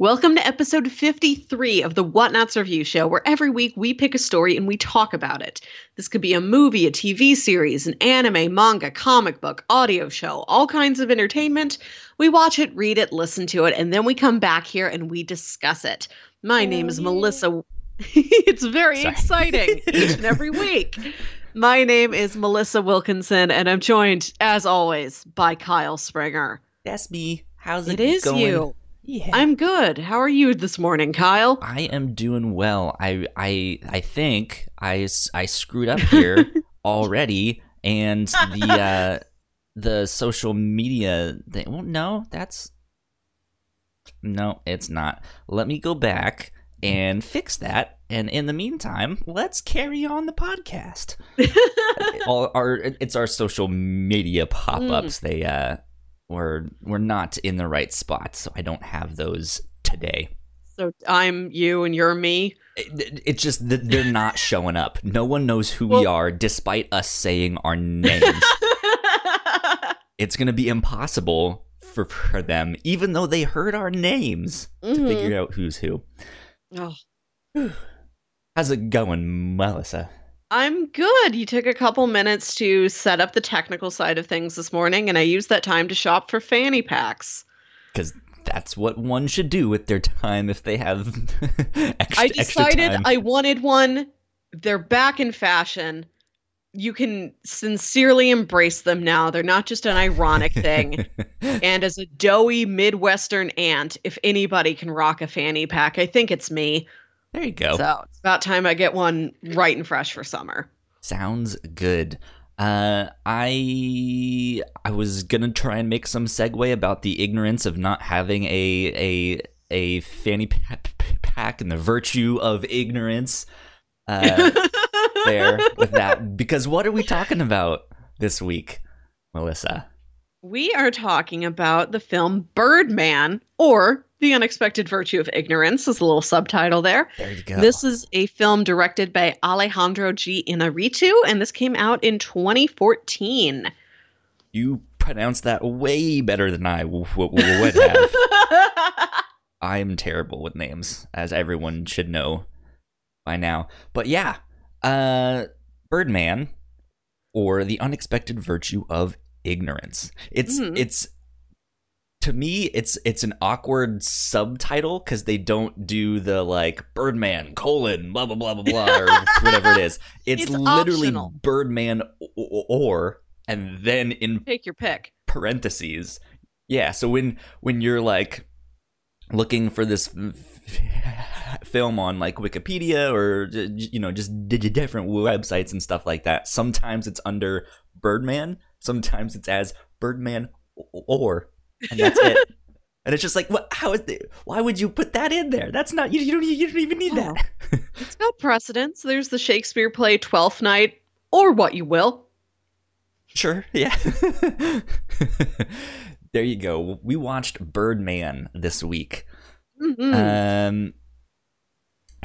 Welcome to episode 53 of the Whatnauts Review Show, where every week we pick a story and we talk about it. This could be a movie, a TV series, an anime, manga, comic book, audio show, all kinds of entertainment. We watch it, read it, listen to it, and then we come back here and we discuss it. My name is Melissa. it's very Sorry. exciting each and every week. My name is Melissa Wilkinson, and I'm joined, as always, by Kyle Springer. That's me. How's it, It is going? you. Yeah. I'm good. How are you this morning, Kyle? I am doing well. I I I think I s- I screwed up here already, and the uh, the social media thing. Well, no, that's no, it's not. Let me go back and fix that. And in the meantime, let's carry on the podcast. All our it's our social media pop-ups. They uh were we're not in the right spot, so I don't have those today. so I'm you and you're me. It, it's just that they're not showing up. No one knows who we are, despite us saying our names. it's gonna be impossible for, for them, even though they heard our names, to Mhm. figure out who's who. Oh, How's it going, Melissa? I'm good. You took a couple minutes to set up the technical side of things this morning, and I used that time to shop for fanny packs. Because that's what one should do with their time if they have extra, I decided. I wanted one. They're back in fashion. You can sincerely embrace them now. They're not just an ironic thing. and as a doughy Midwestern aunt, if anybody can rock a fanny pack, I think it's me. There you go. So it's about time I get one right and fresh for summer. Sounds good. Uh, I I was gonna try and make some segue about the ignorance of not having a a a fanny pa- pa- pack and the virtue of ignorance. Uh, there with that because what are we talking about this week, Melissa? we are talking about the film Birdman or The Unexpected Virtue of Ignorance, is a little subtitle there. There you go. This is a film directed by Alejandro G. Iñárritu, and this came out in 2014. you pronounce that way better than I w- w- w- would have. I'm terrible with names, as everyone should know by now. But yeah, uh, Birdman, or the unexpected virtue of ignorance. It's Mhm. it's to me, it's it's an awkward subtitle because they don't do the like Birdman colon blah blah blah blah blah or whatever it is. It's, It's literally optional. Birdman o- o- or and then in Take your pick. parentheses. Yeah, so when when you're like looking for this film on like Wikipedia or you know just different websites and stuff like that, sometimes it's under Birdman, sometimes it's as Birdman or and that's it. And it's just like, what? How is it? Why would you put that in there? That's not you. You don't. You don't even need that. It's got precedence. There's the Shakespeare play Twelfth Night, or what you will. Sure. Yeah. there you go. We watched Birdman this week. Mhm. Um,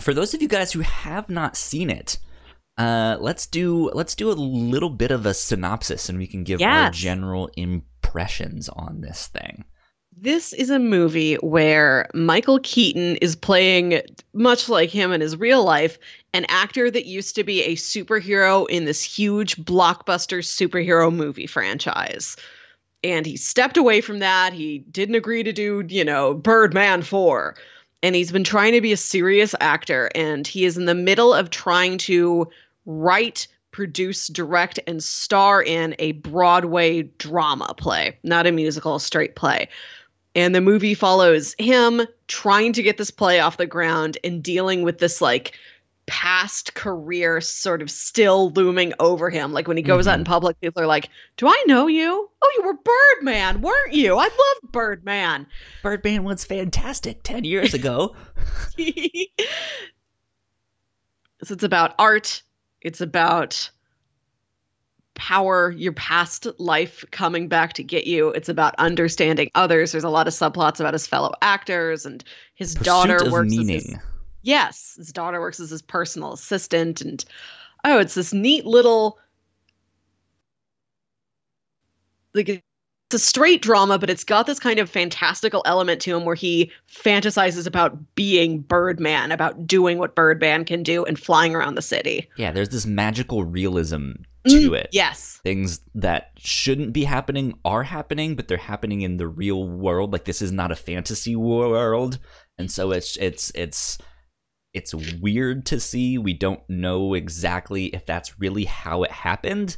for those of you guys who have not seen it, uh, let's do let's do a little bit of a synopsis, and we can give our Yes. general impressions on this thing. This is a movie where Michael Keaton is playing, much like him in his real life, an actor that used to be a superhero in this huge blockbuster superhero movie franchise. And he stepped away from that. He didn't agree to do, you know, Birdman 4. And he's been trying to be a serious actor. And he is in the middle of trying to write, produce, direct, and star in a Broadway drama play, not a musical, a straight play. And the movie follows him trying to get this play off the ground and dealing with this like past career sort of still looming over him. Like when he goes out in mm-hmm. public, people are like, Do I know you? Oh, you were Birdman, weren't you? I loved Birdman. Birdman was fantastic ten years ago. so it's about art, it's about power, your past life coming back to get you. It's about understanding others. There's a lot of subplots about his fellow actors and his daughter Pursuit of works as his, meaning. yes, his daughter works as his personal assistant and oh, it's this neat little like a straight drama, but it's got this kind of fantastical element to him where he fantasizes about being Birdman, about doing what Birdman can do and flying around the city. Yeah, there's this magical realism to Mm, it. Yes. Things that shouldn't be happening are happening, but they're happening in the real world. Like this is not a fantasy world, and so it's it's it's it's weird to see. We don't know exactly if that's really how it happened.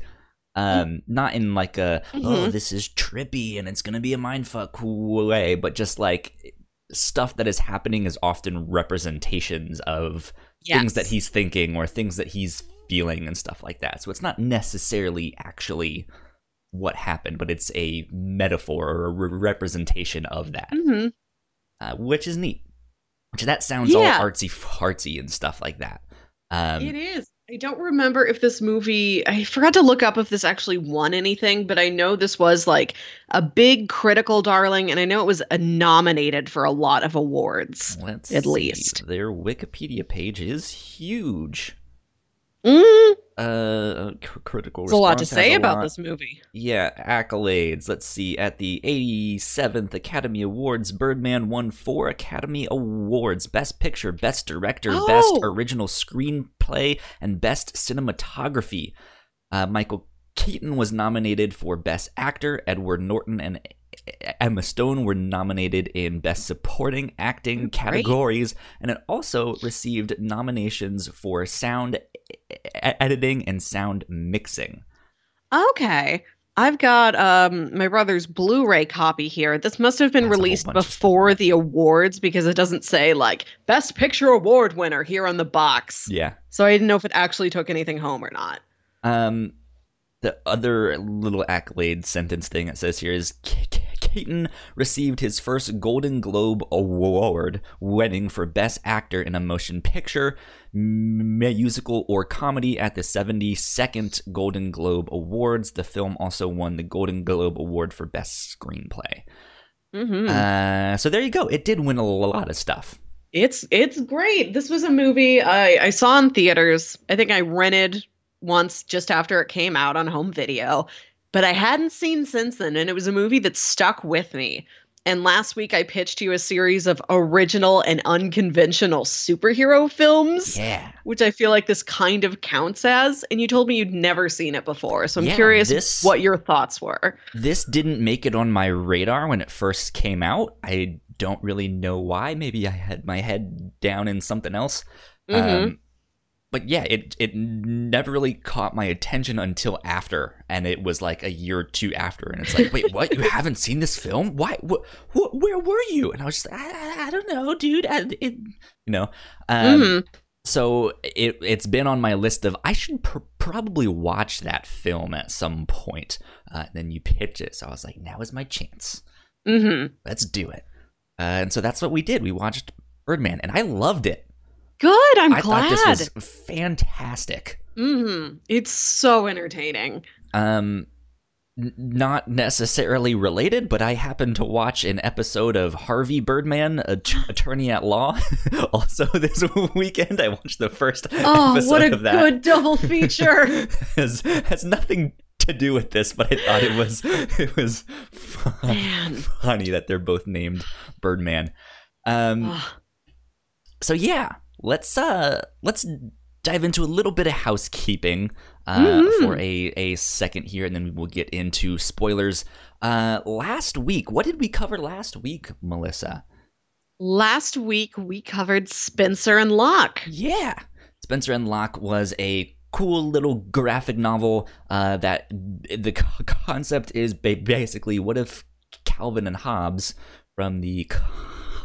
Um, not in like a oh Mhm. this is trippy and it's gonna be a mindfuck way, but just like stuff that is happening is often representations of Yes. things that he's thinking or things that he's feeling and stuff like that. So it's not necessarily actually what happened, but it's a metaphor or a re- representation of that, Mhm. uh, which is neat. Which that sounds Yeah. all artsy fartsy and stuff like that. Um, it is. I don't remember if this movie, I forgot to look up if this actually won anything, but I know this was like a big critical darling, and I know it was nominated for a lot of awards. let's at see. least. their Wikipedia page is huge. Mm, Uh, cr- critical. there's a lot to say about lot. this movie. Yeah, accolades. Let's see. At the 87th Academy Awards, Birdman won four Academy Awards Best Picture, Best Director, Best Oh. Original Screenplay, and Best Cinematography. Uh, Michael Keaton was nominated for Best Actor. Edward Norton and Emma Stone were nominated in Best Supporting Acting Great. categories, and it also received nominations for sound editing and sound mixing. Okay. I've got um my brother's Blu-ray copy here. This must have been That's released bunch of stuff. before the awards because it doesn't say like best picture award winner here on the box. Yeah. So I didn't know if it actually took anything home or not. Um, the other little accolade sentence thing it says here is Keaton received his first Golden Globe Award, winning for Best Actor in a Motion Picture, Musical, or Comedy at the 72nd Golden Globe Awards. The film also won the Golden Globe Award for Best Screenplay. Mhm. Uh, so there you go. It did win a lot of stuff. It's it's great. This was a movie I, I saw in theaters. I think I rented once just after it came out on home video, but I hadn't seen since then. And it was a movie that stuck with me. And last week I pitched you a series of original and unconventional superhero films, Yeah. which I feel like this kind of counts as. And you told me you'd never seen it before. So I'm Yeah, curious this- what your thoughts were. This didn't make it on my radar when it first came out. I don't really know why. Maybe I had my head down in something else. Mhm. Um, but yeah, it it never really caught my attention until after, and it was like a year or two after, and it's like, wait, what? You haven't seen this film? Why? Wh- wh- where were you? And I was just, I, I, I don't know, dude. I, it, you know. Um, Mhm. so it it's been on my list of I should pr- probably watch that film at some point. Uh, then you pitch it, so I was like, now is my chance. Mhm. Let's do it. Uh, and so that's what we did. We watched Birdman, and I loved it. Good. I'm I glad. thought this was fantastic. Mhm. It's so entertaining. Um, n- not necessarily related, but I happened to watch an episode of Harvey Birdman, Att- Attorney at Law. also, this weekend, I watched the first Oh, episode what a of that. good double feature. has has nothing to do with this, but I thought it was it was fun, funny that they're both named Birdman. Um, so yeah, let's uh let's dive into a little bit of housekeeping uh, Mhm. for a a second here, and then we'll get into spoilers. Uh, last week, what did we cover last week, Melissa? Last week we covered Spencer and Locke. Yeah. Spencer and Locke was a cool little graphic novel uh, that the concept is basically what if Calvin and Hobbes from the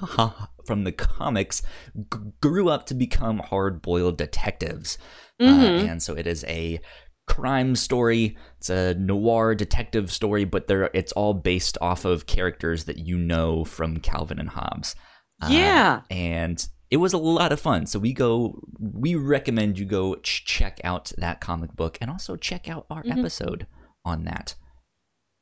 from the comics g- grew up to become hard-boiled detectives. Uh, Mhm. and so it is a crime story. It's a noir detective story, but there it's all based off of characters that you know from Calvin and Hobbes. Uh, yeah. and it was a lot of fun. So we go, we recommend you go ch- check out that comic book and also check out our Mhm. episode on that.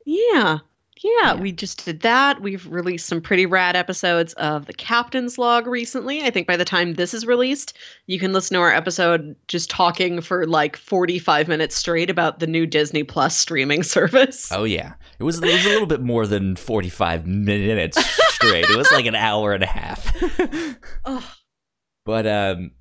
Yeah. Yeah, we just did that. We've released some pretty rad episodes of the Captain's Log recently. I think by the time this is released, you can listen to our episode just talking for like 45 minutes straight about the new Disney Plus streaming service. Oh yeah, it was, it was a little bit more than forty five minutes straight. It was like an hour and a half. Ugh. but um,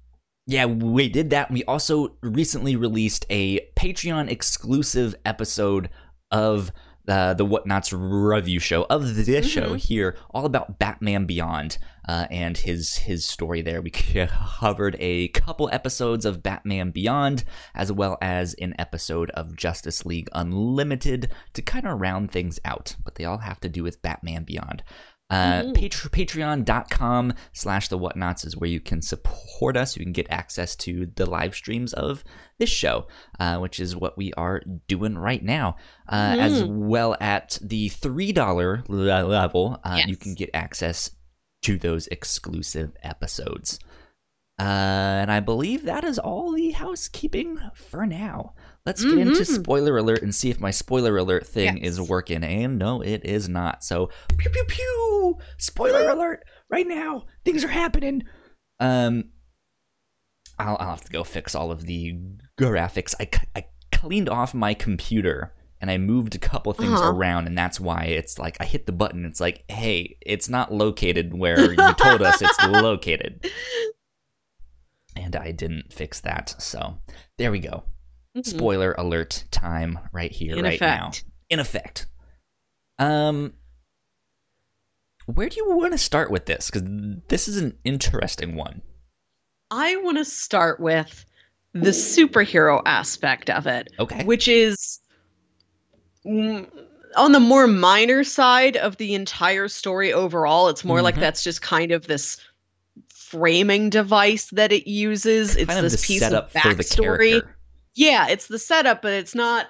yeah, we did that. We also recently released a Patreon exclusive episode of uh, the Whatnauts review show of this show here, all about Batman Beyond uh, and his his story there. We covered a couple episodes of Batman Beyond, as well as an episode of Justice League Unlimited to kind of round things out, but they all have to do with Batman Beyond. Uh, Mhm. Patre- Patreon.com slash the whatnauts is where you can support us. You can get access to the live streams of this show, uh, which is what we are doing right now. Uh, As well at the $3 level, uh, you can get access to those exclusive episodes. Uh, and I believe that is all the housekeeping for now. Let's get into Mhm. spoiler alert and see if my spoiler alert thing is working. And no, it is not. So, pew pew pew! Spoiler alert! Right now, things are happening. Um, I'll, I'll have to go fix all of the graphics. I, I cleaned off my computer and I moved a couple things Uh-huh. around, and that's why it's like I hit the button. It's like, hey, it's not located where you told us it's located, and I didn't fix that. So there we go. Mhm. Spoiler alert time right here, In right now. In effect. Um, where do you want to start with this? Because this is an interesting one. I want to start with the superhero aspect of it. Okay. which is mm, on the more minor side of the entire story overall. It's more like Mhm. that's just kind of this framing device that it uses. It's kind of this piece of backstory. Yeah, it's the setup, but it's not.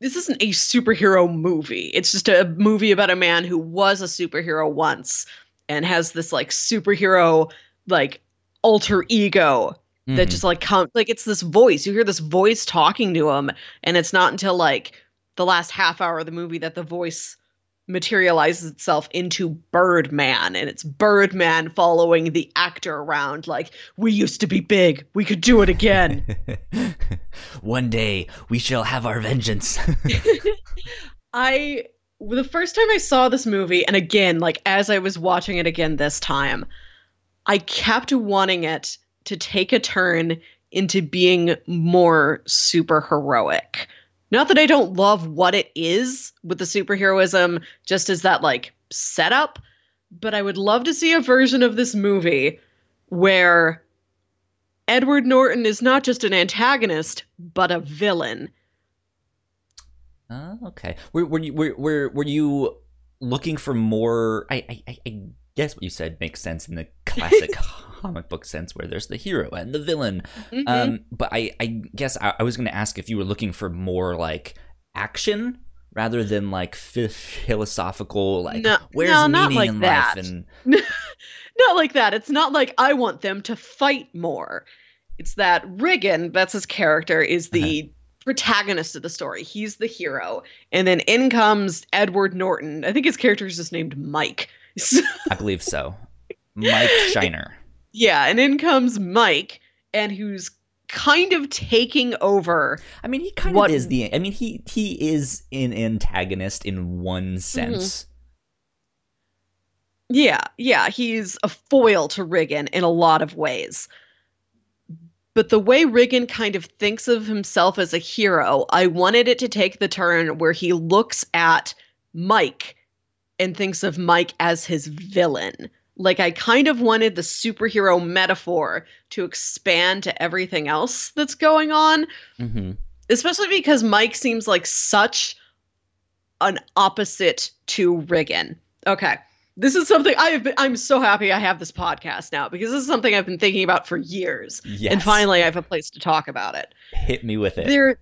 This isn't a superhero movie. It's just a movie about a man who was a superhero once and has this like superhero like alter ego that Mhm. just like comes like it's this voice you hear this voice talking to him and it's not until like the last half hour of the movie that the voice materializes itself into birdman and it's birdman following the actor around like we used to be big. We could do it again. One day we shall have our vengeance. i the first time i saw this movie and again like as i was watching it again this time i kept wanting it to take a turn into being more super heroic not that i don't love what it is with the superheroism just as that like setup but i would love to see a version of this movie where edward norton is not just an antagonist but a villain Oh, okay. Were, were you were, were were you looking for more? I, I I- Guess what you said makes sense in the classic comic book sense, where there's the hero and the villain. Mhm. Um, but I I guess I, I was going to ask if you were looking for more like action rather than like ph- philosophical, like No- where's no, not meaning like in that. life and not like that. It's not like I want them to fight more. It's that Riggan, that's his character, is the protagonist of the story. He's the hero. And then in comes Edward Norton. I think his character is just named Mike. I believe so. Mike Shiner. yeah, and in comes Mike, and who's kind of taking over. I mean, he kind What- of is the. I mean, he he is an antagonist in one mm-hmm. sense. Yeah, yeah, he's a foil to Riggan in a lot of ways. But the way Riggan kind of thinks of himself as a hero, I wanted it to take the turn where he looks at Mike and thinks of Mike as his villain. Like, I kind of wanted the superhero metaphor to expand to everything else that's going on Mm-hmm. especially because Mike seems like such an opposite to Riggan. Okay. This is something I have been, I'm so happy I have this podcast now because this is something I've been thinking about for years. Yes. And finally I have a place to talk about it. hit me with it. They're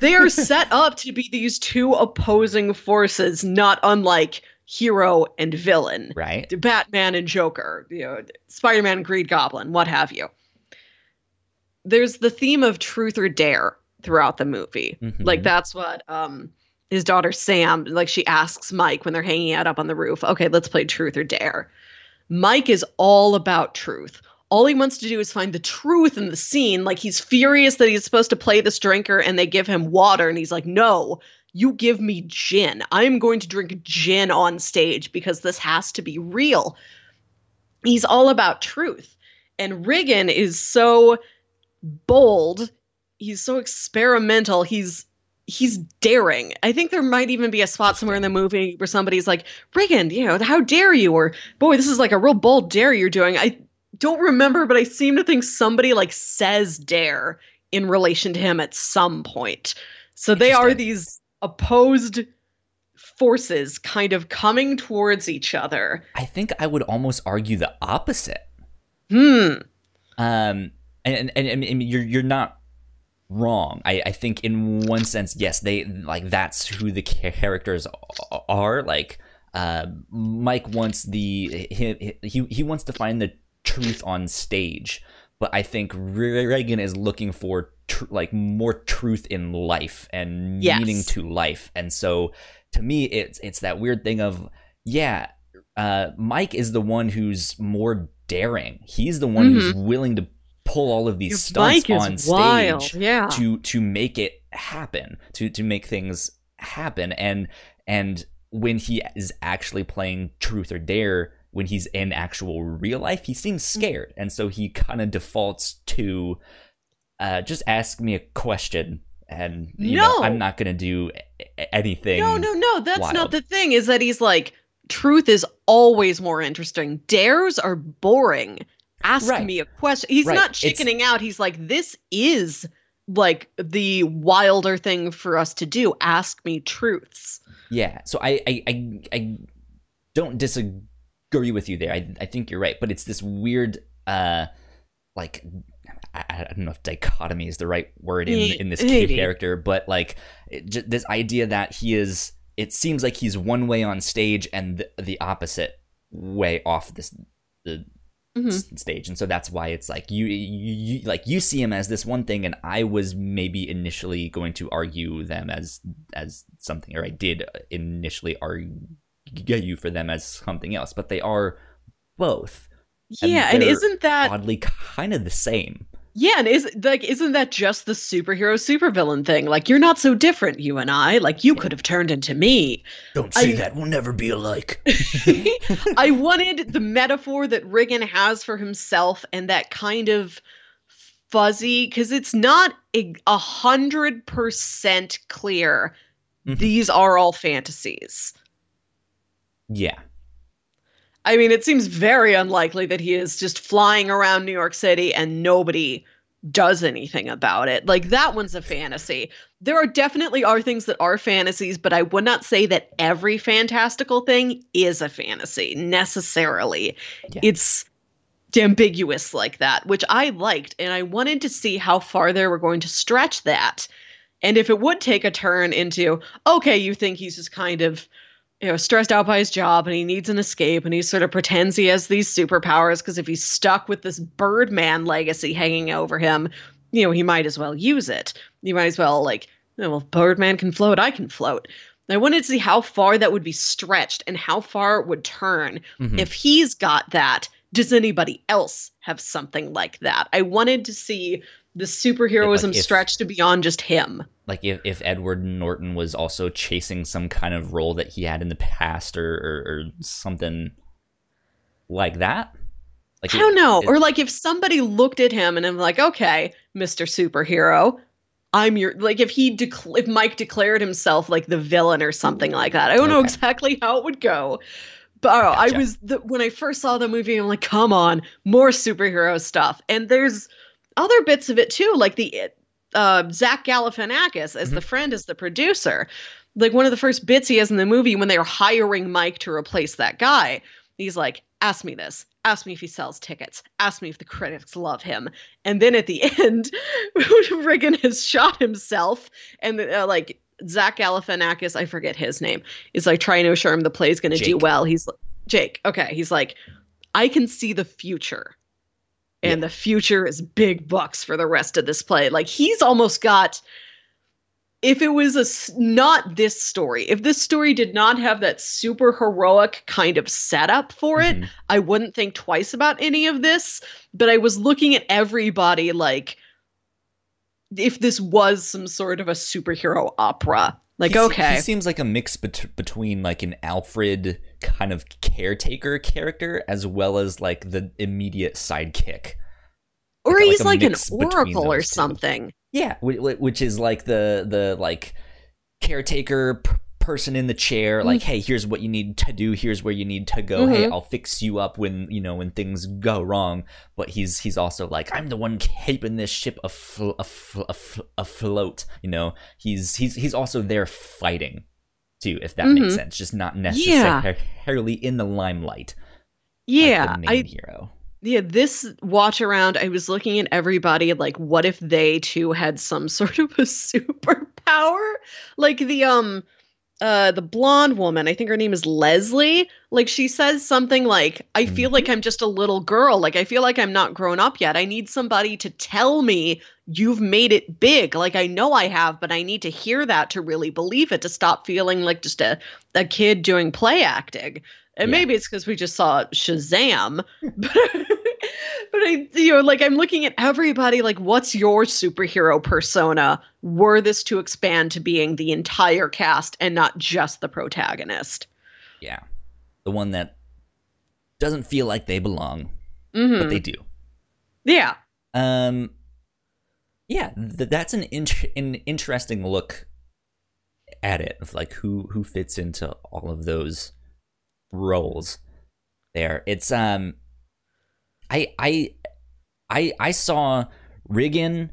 they are set up to be these two opposing forces, not unlike hero and villain. right. Batman and Joker, you know, Spider-Man, Green Goblin, what have you. There's the theme of truth or dare throughout the movie. Mhm. Like that's what um his daughter Sam, like she asks Mike when they're hanging out up on the roof, okay, let's play truth or dare. Mike is all about truth. All he wants to do is find the truth in the scene. Like he's furious that he's supposed to play this drinker and they give him water. And he's like, no, you give me gin. I'm going to drink gin on stage because this has to be real. He's all about truth. And Riggan is so bold. He's so experimental. He's he's daring. I think there might even be a spot somewhere in the movie where somebody's like, Riggan, you know, how dare you? Or boy, this is like a real bold dare you're doing. I don't remember, but I seem to think somebody like says dare in relation to him at some point. So they are these opposed forces kind of coming towards each other. I think I would almost argue the opposite. Hmm. Um and and, and, and you're you're not wrong. I, I think in one sense, yes, they like that's who the characters are. Like uh, Mike wants the he, he he wants to find the truth on stage, but I think Riggan is looking for tr- like more truth in life and Yes. meaning to life, and so to me, it's it's that weird thing of yeah. Uh, Mike is the one who's more daring. He's the one who's willing to pull all of these Your stunts on stage wild. Yeah. to to make it happen to to make things happen and and when he is actually playing truth or dare when he's in actual real life he seems Mm. scared and so he kind of defaults to uh just ask me a question and you know No. i'm not gonna do a- a- anything No, no, no. That's wild. not the thing. Is that he's like, truth is always more interesting. Dares are boring. Ask Right. me a question. He's Right. not It's- chickening out. He's like, this is like the wilder thing for us to do. Ask me truths. Yeah, so I I I, I don't disagree with you there. I I think you're right, but it's this weird uh like I, don't know if dichotomy is the right word in in this character, but like this idea that he is it seems like he's one way on stage and the, the opposite way off this the Mhm. stage. And so that's why it's like you, you, you like you see him as this one thing and i was maybe initially going to argue them as as something or i did initially argue you for them as something else but they are both. And Yeah, and isn't that oddly kind of the same yeah, and is like isn't that just the superhero supervillain thing? Like you're not so different, you and I. Like you could have turned into me. don't say I- that we'll never be alike I wanted the metaphor that Riggan has for himself and that kind of fuzzy because it's not a hundred percent clear. Mhm. These are all fantasies. yeah I mean, it seems very unlikely that he is just flying around New York City and nobody does anything about it. Like that one's a fantasy. There are definitely are things that are fantasies, but I would not say that every fantastical thing is a fantasy necessarily. Yeah. It's ambiguous like that, which I liked and I wanted to see how far they were going to stretch that. And if it would take a turn into, okay, you think he's just kind of you know, stressed out by his job and he needs an escape and he sort of pretends he has these superpowers because if he's stuck with this Birdman legacy hanging over him, you know, he might as well use it. You might as well, like, oh, well, Birdman can float, I can float. I wanted to see how far that would be stretched and how far it would turn. Mhm. If he's got that, does anybody else have something like that? I wanted to see the superheroism if- stretched to beyond just him. like if, if edward norton was also chasing some kind of role that he had in the past or or, or something like that like I don't know. it- or like if somebody looked at him and I'm like, okay, Mr. Superhero, I'm your like if he decl- if Mike declared himself like the villain or something like that. I don't know exactly how it would go. But oh, I, don't I was the, when I first saw the movie, I'm like, come on, more superhero stuff. And there's other bits of it too, like the uh, Zach Galifianakis as the friend, as the producer. Like one of the first bits he has in the movie when they are hiring Mike to replace that guy. He's like, ask me this. Ask me if he sells tickets. Ask me if the critics love him. And then at the end, Riggan has shot himself, and uh, like Zach Galifianakis, I forget his name, is like trying to assure him the play's going to do well. He's like, Jake. Okay, he's like, I can see the future, and the future is big bucks for the rest of this play. Like he's almost got. if it was a not this story, if this story did not have that super heroic kind of setup for it, Mhm. I wouldn't think twice about any of this. But I was looking at everybody like if this was some sort of a superhero opera. Like, He se- okay. he seems like a mix bet- between like an Alfred kind of caretaker character as well as like the immediate sidekick. or like he's like like an oracle or those two. something. Yeah, whi- whi- which is like the the like caretaker person in the chair. Like, hey, here's what you need to do. Here's where you need to go. Hey, Mhm. I'll fix you up when you know when things go wrong. But he's he's also like, I'm the one keeping this ship afl- afl- afl- afloat. You know, he's he's he's also there fighting too, if that makes Mhm. sense. Just not Yeah. necessarily in the limelight. Yeah, like the main I hero. yeah, this watch around, I was looking at everybody like, what if they too had some sort of a superpower? Like the um uh the blonde woman, I think her name is Leslie. Like she says something like, I feel like I'm just a little girl. Like I feel like I'm not grown up yet. I need somebody to tell me you've made it big. Like I know I have, but I need to hear that to really believe it, to stop feeling like just a, a kid doing play acting. And Yeah. maybe it's because we just saw Shazam. but I you know, like I'm looking at everybody like what's your superhero persona were this to expand to being the entire cast and not just the protagonist. Yeah, the one that doesn't feel like they belong, Mhm. but they do. yeah. Um, yeah, th- that's an, int- an interesting look at it of like who who fits into all of those roles. There, it's um, I I I I saw Riggan,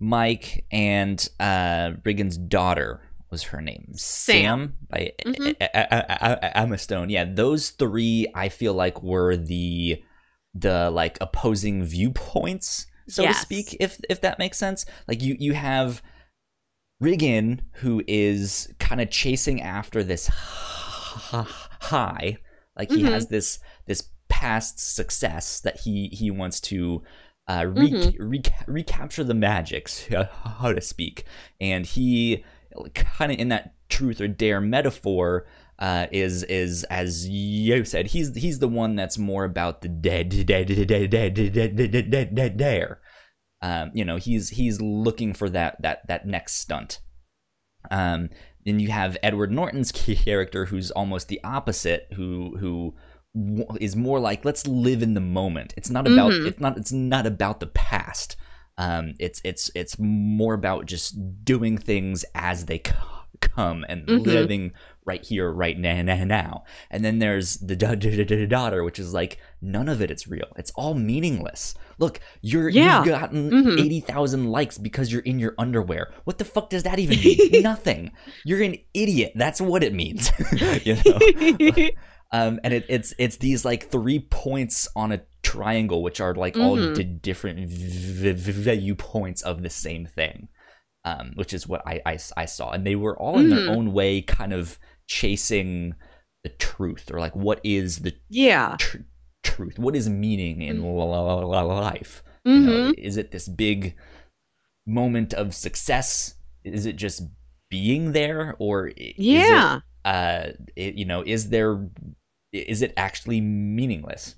Mike, and uh Riggan's daughter was her name Sam. by A- A- A- Emma Stone. Yeah, those three I feel like were the the like opposing viewpoints, so Yes. to speak, if if that makes sense. Like you you have Riggan, who is kind of chasing after this high, like he Mhm. has this this past success that he he wants to uh, re- Mhm. reca- recapture the magic, how to speak, and he kind of in that truth or dare metaphor uh, is is as you said he's he's the one that's more about the dead dead dead dead dead dead dead dead dead dare. Um, you know he's he's looking for that that that next stunt. Um, then you have Edward Norton's character, who's almost the opposite, who who is more like let's live in the moment. It's not about Mhm. it's not it's not about the past. Um, it's it's it's more about just doing things as they c- come and Mhm. living right here, right now, now, now. And then there's the da- da- da- da- daughter, which is like none of it is real. It's all meaningless. Look, you're Yeah. you've gotten Mhm. eighty thousand likes because you're in your underwear. What the fuck does that even mean? Nothing. You're an idiot. That's what it means. you know. Um, and it, it's it's these like three points on a triangle, which are like all Mhm. di- different v- v- viewpoints of the same thing, um, which is what I, I, I saw, and they were all in their Mhm. own way, kind of chasing the truth, or like what is the yeah. tr- truth? What is meaning in l- life? You know, Mhm. is it this big moment of success? Is it just being there, or is it Yeah. uh it, you know is there is it actually meaningless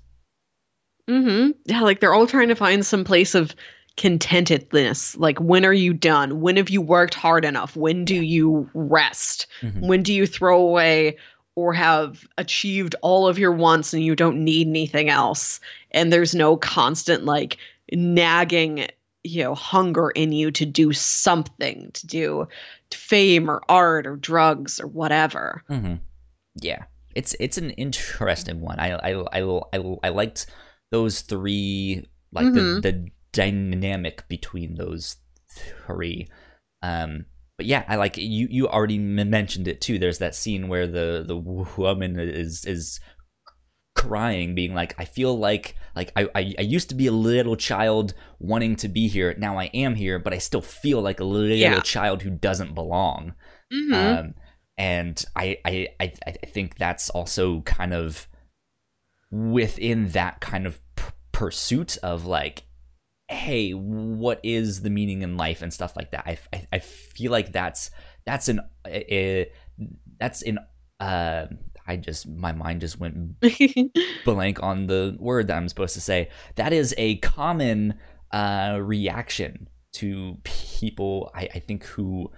Mm-hmm. Yeah, like they're all trying to find some place of contentedness. Like, when are you done? When have you worked hard enough? When do you rest? Mhm. When do you throw away or have achieved all of your wants and you don't need anything else? And there's no constant, like, nagging, you know, hunger in you to do something, to do fame or art or drugs or whatever. Mhm. yeah it's it's an interesting one i i i, I, I liked those three like Mhm. the the dynamic between those three um but yeah i like you you already m- mentioned it too there's that scene where the the woman is is crying being like i feel like like I, I i used to be a little child wanting to be here now i am here but i still feel like a little Yeah. child who doesn't belong Mm-hmm. um, and I, I I I think that's also kind of within that kind of p- pursuit of like, hey, what is the meaning in life and stuff like that. I, I, I feel like that's that's an uh, that's an uh, I just my mind just went blank on the word that I'm supposed to say. That is a common uh, reaction to people. I, I think who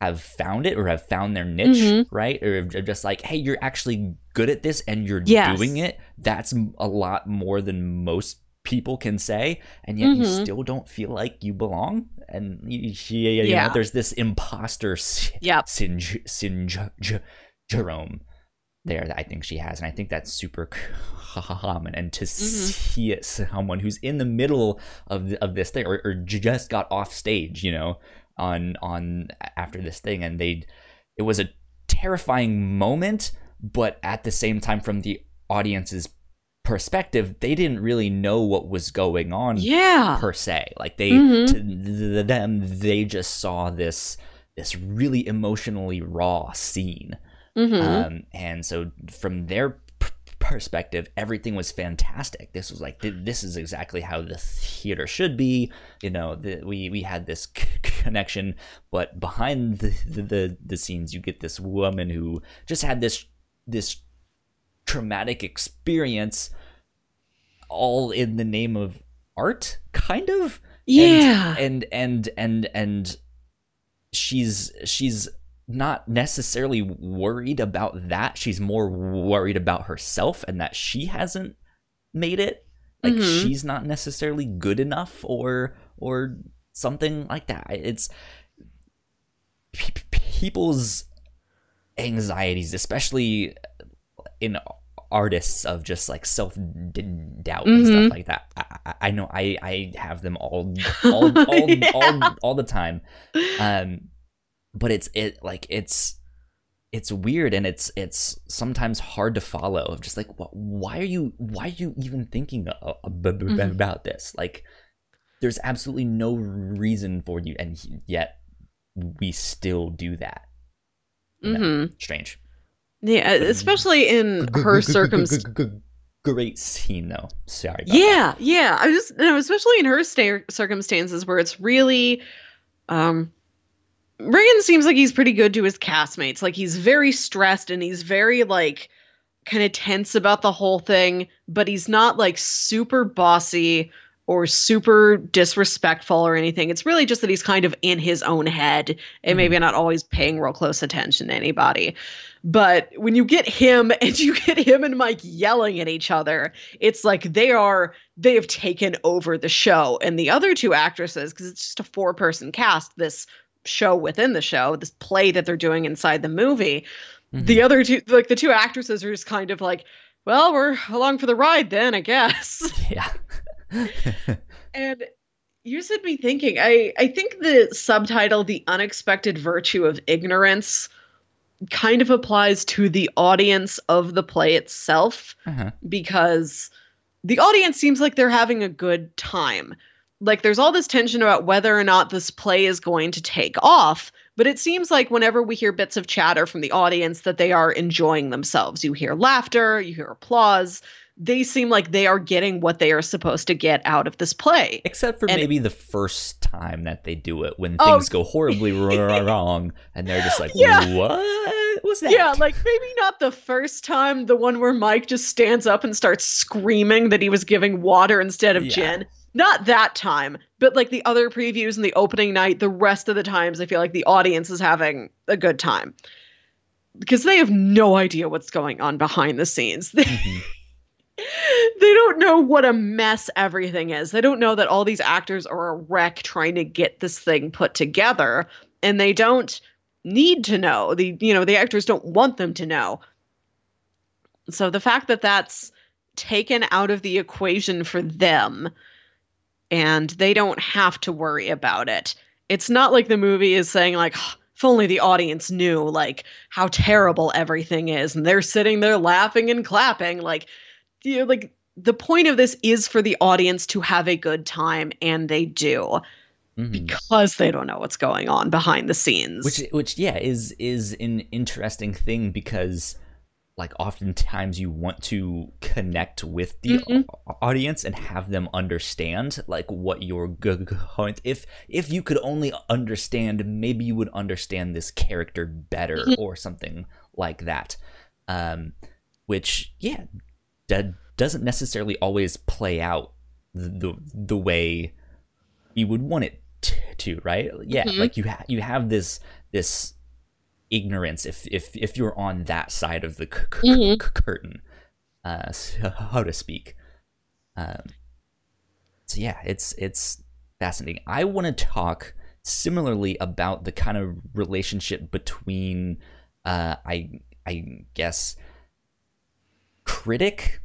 have found it or have found their niche, mm-hmm. right? Or just like, hey, you're actually good at this and you're yes. doing it. That's a lot more than most people can say, and yet mm-hmm. you still don't feel like you belong. And you, you, you yeah. know, there's this imposter yep. syndrome there that I think she has, and I think that's super common. And to mm-hmm. see it, someone who's in the middle of of this thing, or, or just got off stage, you know, on on after this thing, and they, it was a terrifying moment, but at the same time, from the audience's perspective, they didn't really know what was going on. Yeah, per se, like they mm-hmm. to them, they just saw this this really emotionally raw scene Mm-hmm. Um, and so from their p- perspective, everything was fantastic. This was like this is exactly how the theater should be. You know, the, we we had this c- connection, but behind the, the, the the scenes, you get this woman who just had this this traumatic experience, all in the name of art, kind of. Yeah. And and and and, and she's she's not necessarily worried about that. She's more worried about herself and that she hasn't made it. Like mm-hmm. she's not necessarily good enough or or something like that. It's p- people's anxieties, especially in artists of just like self doubt and mm-hmm. stuff like that. I, I, know I, I have them all all all, yeah. all, all the time. Um, but it's it like it's it's weird and it's it's sometimes hard to follow of just like why are you why are you even thinking mm-hmm. about this like there's absolutely no reason for you and yet we still do that mm-hmm. strange yeah especially in her circumstance great scene though sorry yeah that. yeah i just know, especially in her sta- circumstances where it's really um Riggan seems like he's pretty good to his castmates. Like he's very stressed and he's very like kind of tense about the whole thing, but he's not like super bossy or super disrespectful or anything. It's really just that he's kind of in his own head and maybe mm-hmm. not always paying real close attention to anybody. But when you get him and you get him and Mike yelling at each other, it's like they are they have taken over the show. And the other two actresses, because it's just a four person cast, this show within the show, this play that they're doing inside the movie. Mm-hmm. The other two, like the two actresses, are just kind of like, well, we're along for the ride then, I guess. Yeah. and you set me thinking. I I think the subtitle, "The Unexpected Virtue of Ignorance," kind of applies to the audience of the play itself uh-huh. because the audience seems like they're having a good time like there's all this tension about whether or not this play is going to take off but it seems like whenever we hear bits of chatter from the audience that they are enjoying themselves you hear laughter you hear applause they seem like they are getting what they are supposed to get out of this play except for and, maybe the first time that they do it when oh, things go horribly wrong and they're just like yeah. what was that yeah like maybe not the first time the one where mike just stands up and starts screaming that he was giving water instead of yeah. gin not that time, but like the other previews and the opening night, the rest of the times I feel like the audience is having a good time. Because they have no idea what's going on behind the scenes. Mm-hmm. they don't know what a mess everything is. They don't know that all these actors are a wreck trying to get this thing put together and they don't need to know. The you know, the actors don't want them to know. So the fact that that's taken out of the equation for them and they don't have to worry about it. It's not like the movie is saying like if only the audience knew like how terrible everything is and they're sitting there laughing and clapping like you know like the point of this is for the audience to have a good time and they do mm-hmm. because they don't know what's going on behind the scenes which which yeah is is an interesting thing because like oftentimes you want to connect with the Mhm. audience and have them understand like what you're g- going if if you could only understand maybe you would understand this character better Mhm. or something like that um which yeah that doesn't necessarily always play out the the way you would want it t- to right yeah Mhm. like you ha- you have this this ignorance if if if you're on that side of the c- Mhm. c- curtain uh so to speak um so yeah it's it's fascinating i want to talk similarly about the kind of relationship between uh i i guess critic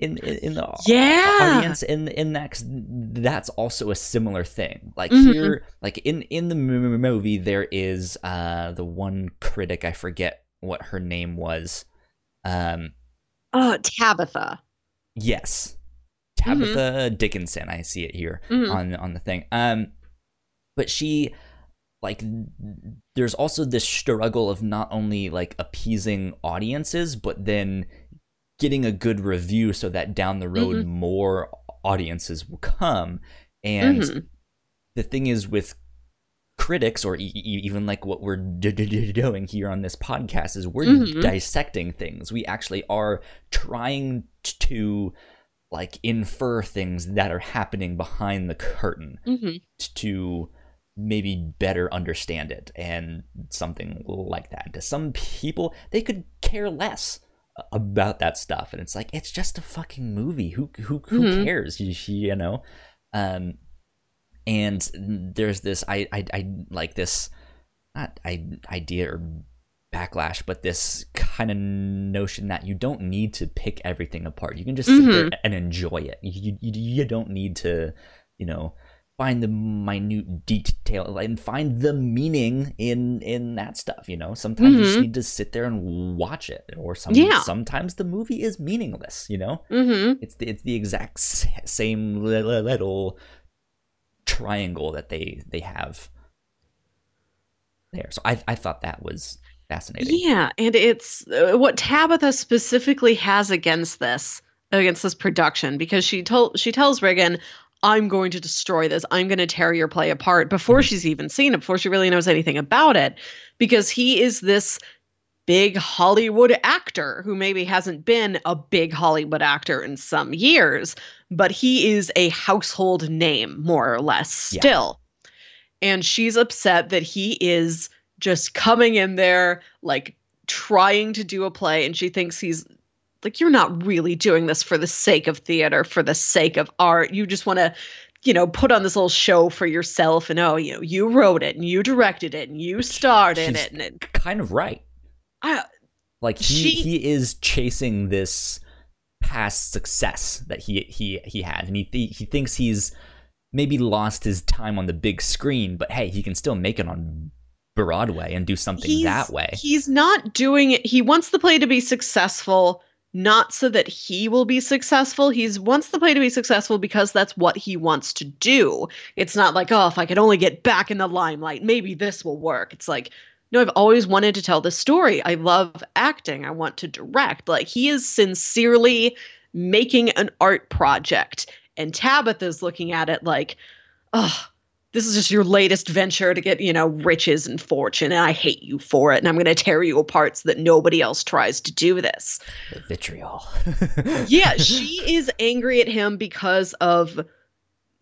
in in, in the Yeah. audience in in that 'cause that's also a similar thing like Mhm. here like in in the movie there is uh the one critic i forget what her name was um Oh, Tabitha. yes tabitha dickinson i see it here Mhm. on on the thing um but she like there's also this struggle of not only like appeasing audiences but then getting a good review so that down the road Mhm. more audiences will come and Mhm. the thing is with critics or e- e- even like what we're d- d- d- doing here on this podcast is we're Mhm. dissecting things we actually are trying to like infer things that are happening behind the curtain Mhm. to maybe better understand it and something like that to some people they could care less about that stuff and it's like it's just a fucking movie. Who who who Mhm. cares? You, you know? Um and there's this i i, I like this not I, idea or backlash but this kind of notion that you don't need to pick everything apart. You can just sit there and enjoy it. You, you, you don't need to you know find the minute detail and find the meaning in in that stuff you know sometimes you just Mhm. need to sit there and watch it or some, Yeah. sometimes the movie is meaningless you know Mhm. it's the, it's the exact same li- li- little triangle that they they have there so i i thought that was fascinating Yeah, and it's uh, what Tabitha specifically has against this against this production because she told she tells Riggan, "I'm going to destroy this. I'm going to tear your play apart." Before Mhm. she's even seen it, before she really knows anything about it, because he is this big Hollywood actor who maybe hasn't been a big Hollywood actor in some years, but he is a household name more or less Yeah. still. And she's upset that he is just coming in there like trying to do a play and she thinks he's like you're not really doing this for the sake of theater for the sake of art. You just want to you know put on this little show for yourself and oh you know you wrote it and you directed it and you starred in it and it, kind of right. I, like he She- he is chasing this past success that he he he had and he he thinks he's maybe lost his time on the big screen but hey he can still make it on broadway and do something that way. he's not doing it he wants the play to be successful not so that he will be successful. He's wants the play to be successful because that's what he wants to do. It's not like oh if i could only get back in the limelight maybe this will work. It's like no i've always wanted to tell this story. I love acting. I want to direct. Like he is sincerely making an art project. And tabitha's looking at it like oh this is just your latest venture to get, you know, riches and fortune, and I hate you for it, and I'm going to tear you apart so that nobody else tries to do this. The vitriol Yeah, she is angry at him because of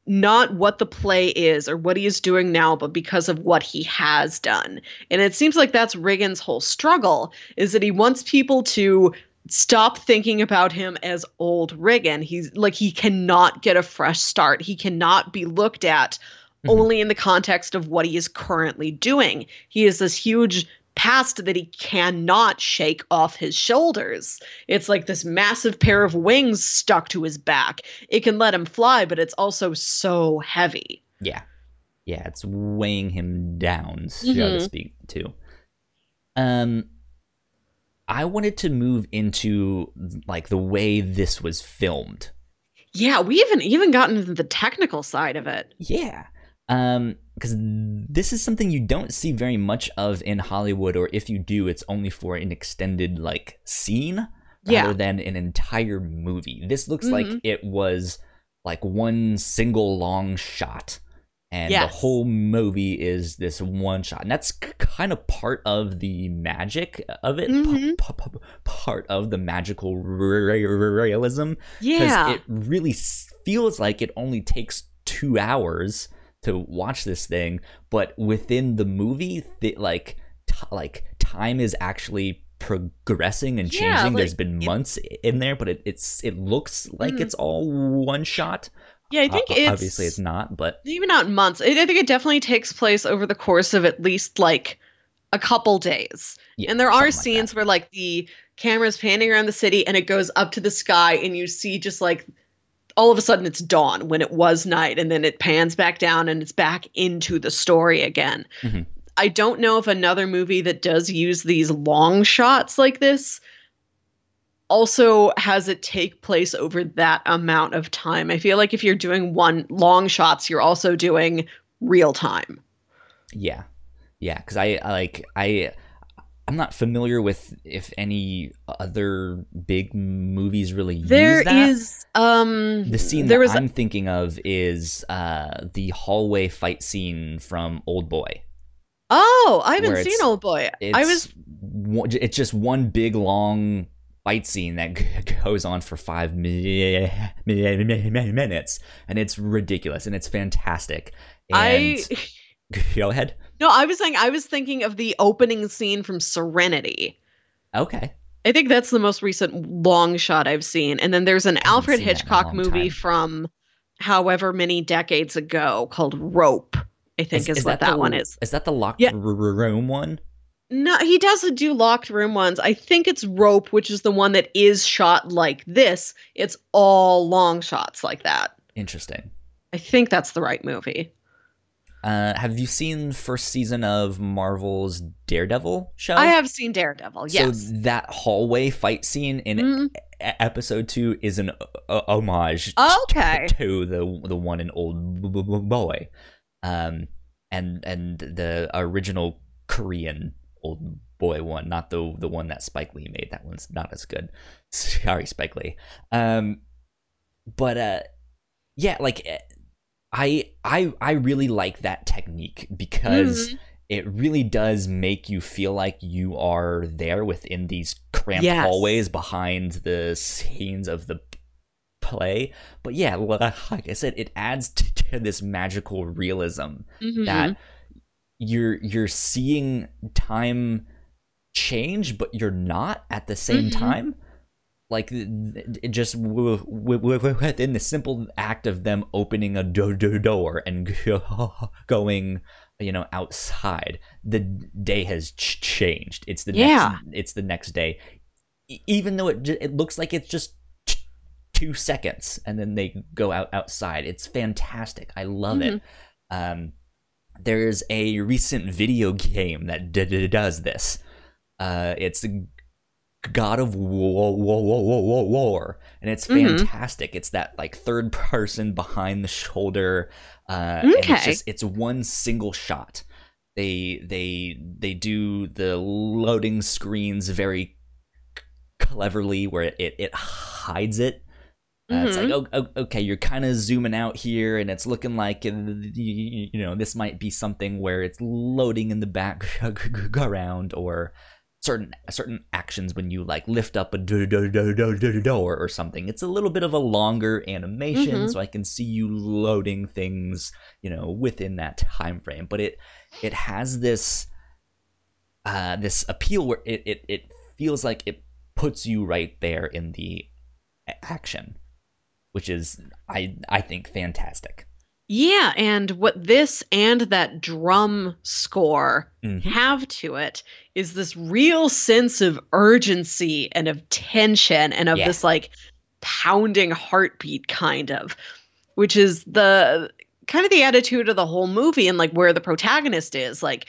not what the play is or what he is doing now, but because of what he has done. And it seems like that's Riggan's whole struggle is that he wants people to stop thinking about him as old Riggan. He's like he cannot get a fresh start. He cannot be looked at. Only in the context of what he is currently doing. He is this huge past that he cannot shake off his shoulders. It's like this massive pair of wings stuck to his back. It can let him fly, but it's also so heavy. Yeah. Yeah, it's weighing him down, so to Mhm. speak, too. Um I wanted to move into like the way this was filmed. Yeah, we haven't even gotten into the technical side of it. Yeah. Um, because this is something you don't see very much of in Hollywood, or if you do, it's only for an extended like scene Yeah. rather than an entire movie. This looks like Mhm. it was like one single long shot. And the whole movie is this one shot. And that's kind of part of the magic of it, Mhm. p- p- part of the magical re- re- realism because Yeah. it really feels like it only takes two hours to watch this thing but within the movie th- like t- like time is actually progressing and changing Yeah, there's like, been it- months in there but it, it's it looks like Mhm. it's all one shot yeah, I think O- it's obviously it's not but maybe not months. I I think it definitely takes place over the course of at least like a couple days. yeah, and there are like scenes that. where like the camera's panning around the city and it goes up to the sky and you see just like all of a sudden it's dawn when it was night and then it pans back down and it's back into the story again. Mhm. I don't know if another movie that does use these long shots like this also has it take place over that amount of time. I feel like if you're doing one long shots, you're also doing real time. yeah yeah because I, I like i i'm not familiar with if any other big movies really There use that is um The scene there that was I'm thinking of is uh, the hallway fight scene from Old Boy. Oh, I haven't seen Old Boy. It's, I was it's just one big long fight scene that g- goes on for five mi- mi- mi- mi- minutes, and it's ridiculous and it's fantastic. And I go ahead. No, I was saying I was thinking of the opening scene from Serenity. Okay. I think that's the most recent long shot I've seen. And then there's an Alfred seen that in a Hitchcock movie time. from however many decades ago called Rope. I think is, what that, the, one is. Is that the locked Yeah. r- room one? No, he doesn't do locked room ones. I think it's Rope, which is the one that is shot like this. It's all long shots like that. Interesting. I think that's the right movie. Uh, have you seen first season of Marvel's Daredevil show? I have seen Daredevil. Yes. So that hallway fight scene in Mhm. e- episode two is an o- homage Okay. to the the one in Old Boy, um, and and the original Korean Old Boy one, not the the one that Spike Lee made. That one's not as good. Sorry, Spike Lee. Um, but uh, yeah, like I I I really like that technique because Mhm. it really does make you feel like you are there within these cramped Yes. hallways behind the scenes of the play. But yeah, like I said, it adds to, to this magical realism Mhm. that you're you're seeing time change, but you're not at the same Mhm. time. Like th- th- it just within the simple act of them opening a do- do- door and going, you know, outside, the day has changed. It's the Yeah. next, it's the next day, even though it it looks like it's just two seconds and then they go out outside. It's fantastic. I love it. Um, there's a recent video game that d- d- does this. Uh, it's God of War, War, War, War, War, and it's Mhm. fantastic. It's that like third person behind the shoulder. Uh, and Okay. it's just it's one single shot. They they they do the loading screens very cleverly, where it it, it hides it. Uh, it's like, oh, okay, you're kind of zooming out here, and it's looking like, uh, you you know, this might be something where it's loading in the background, or certain certain actions when you like lift up a do- do- do- do- do- door or something. It's a little bit of a longer animation, Mhm. so I can see you loading things, you know, within that time frame. But it it has this uh, this appeal where it, it it feels like it puts you right there in the action, which is I I think fantastic. Yeah, and what this and that drum score Mhm. have to it is this real sense of urgency and of tension and of Yeah. this like pounding heartbeat kind of which is the kind of the attitude of the whole movie and like where the protagonist is like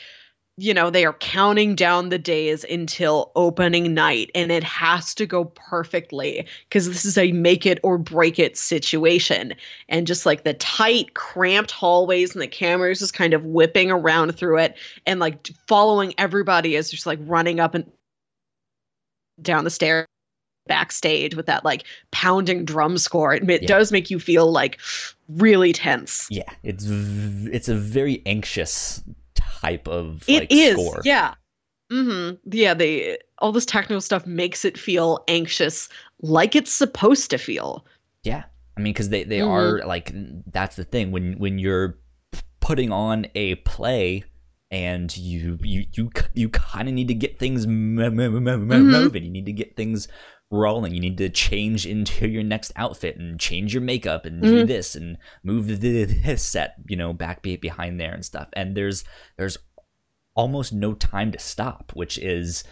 you know, they are counting down the days until opening night and it has to go perfectly because this is a make it or break it situation. And just like the tight, cramped hallways and the cameras just kind of whipping around through it and like following everybody as just like running up and down the stairs backstage with that like pounding drum score. It, it Yeah. does make you feel like really tense. Yeah, it's v- it's a very anxious type of It like, is, score. yeah. Mm-hmm. Yeah, they all this technical stuff makes it feel anxious, like it's supposed to feel. Yeah, I mean, because they they Mhm. are like that's the thing when when you're putting on a play and you you you you kind of need to get things Mhm. moving. You need to get things rolling. You need to change into your next outfit and change your makeup and do Mhm. this and move the, this set you know back behind there and stuff. And there's there's almost no time to stop, which is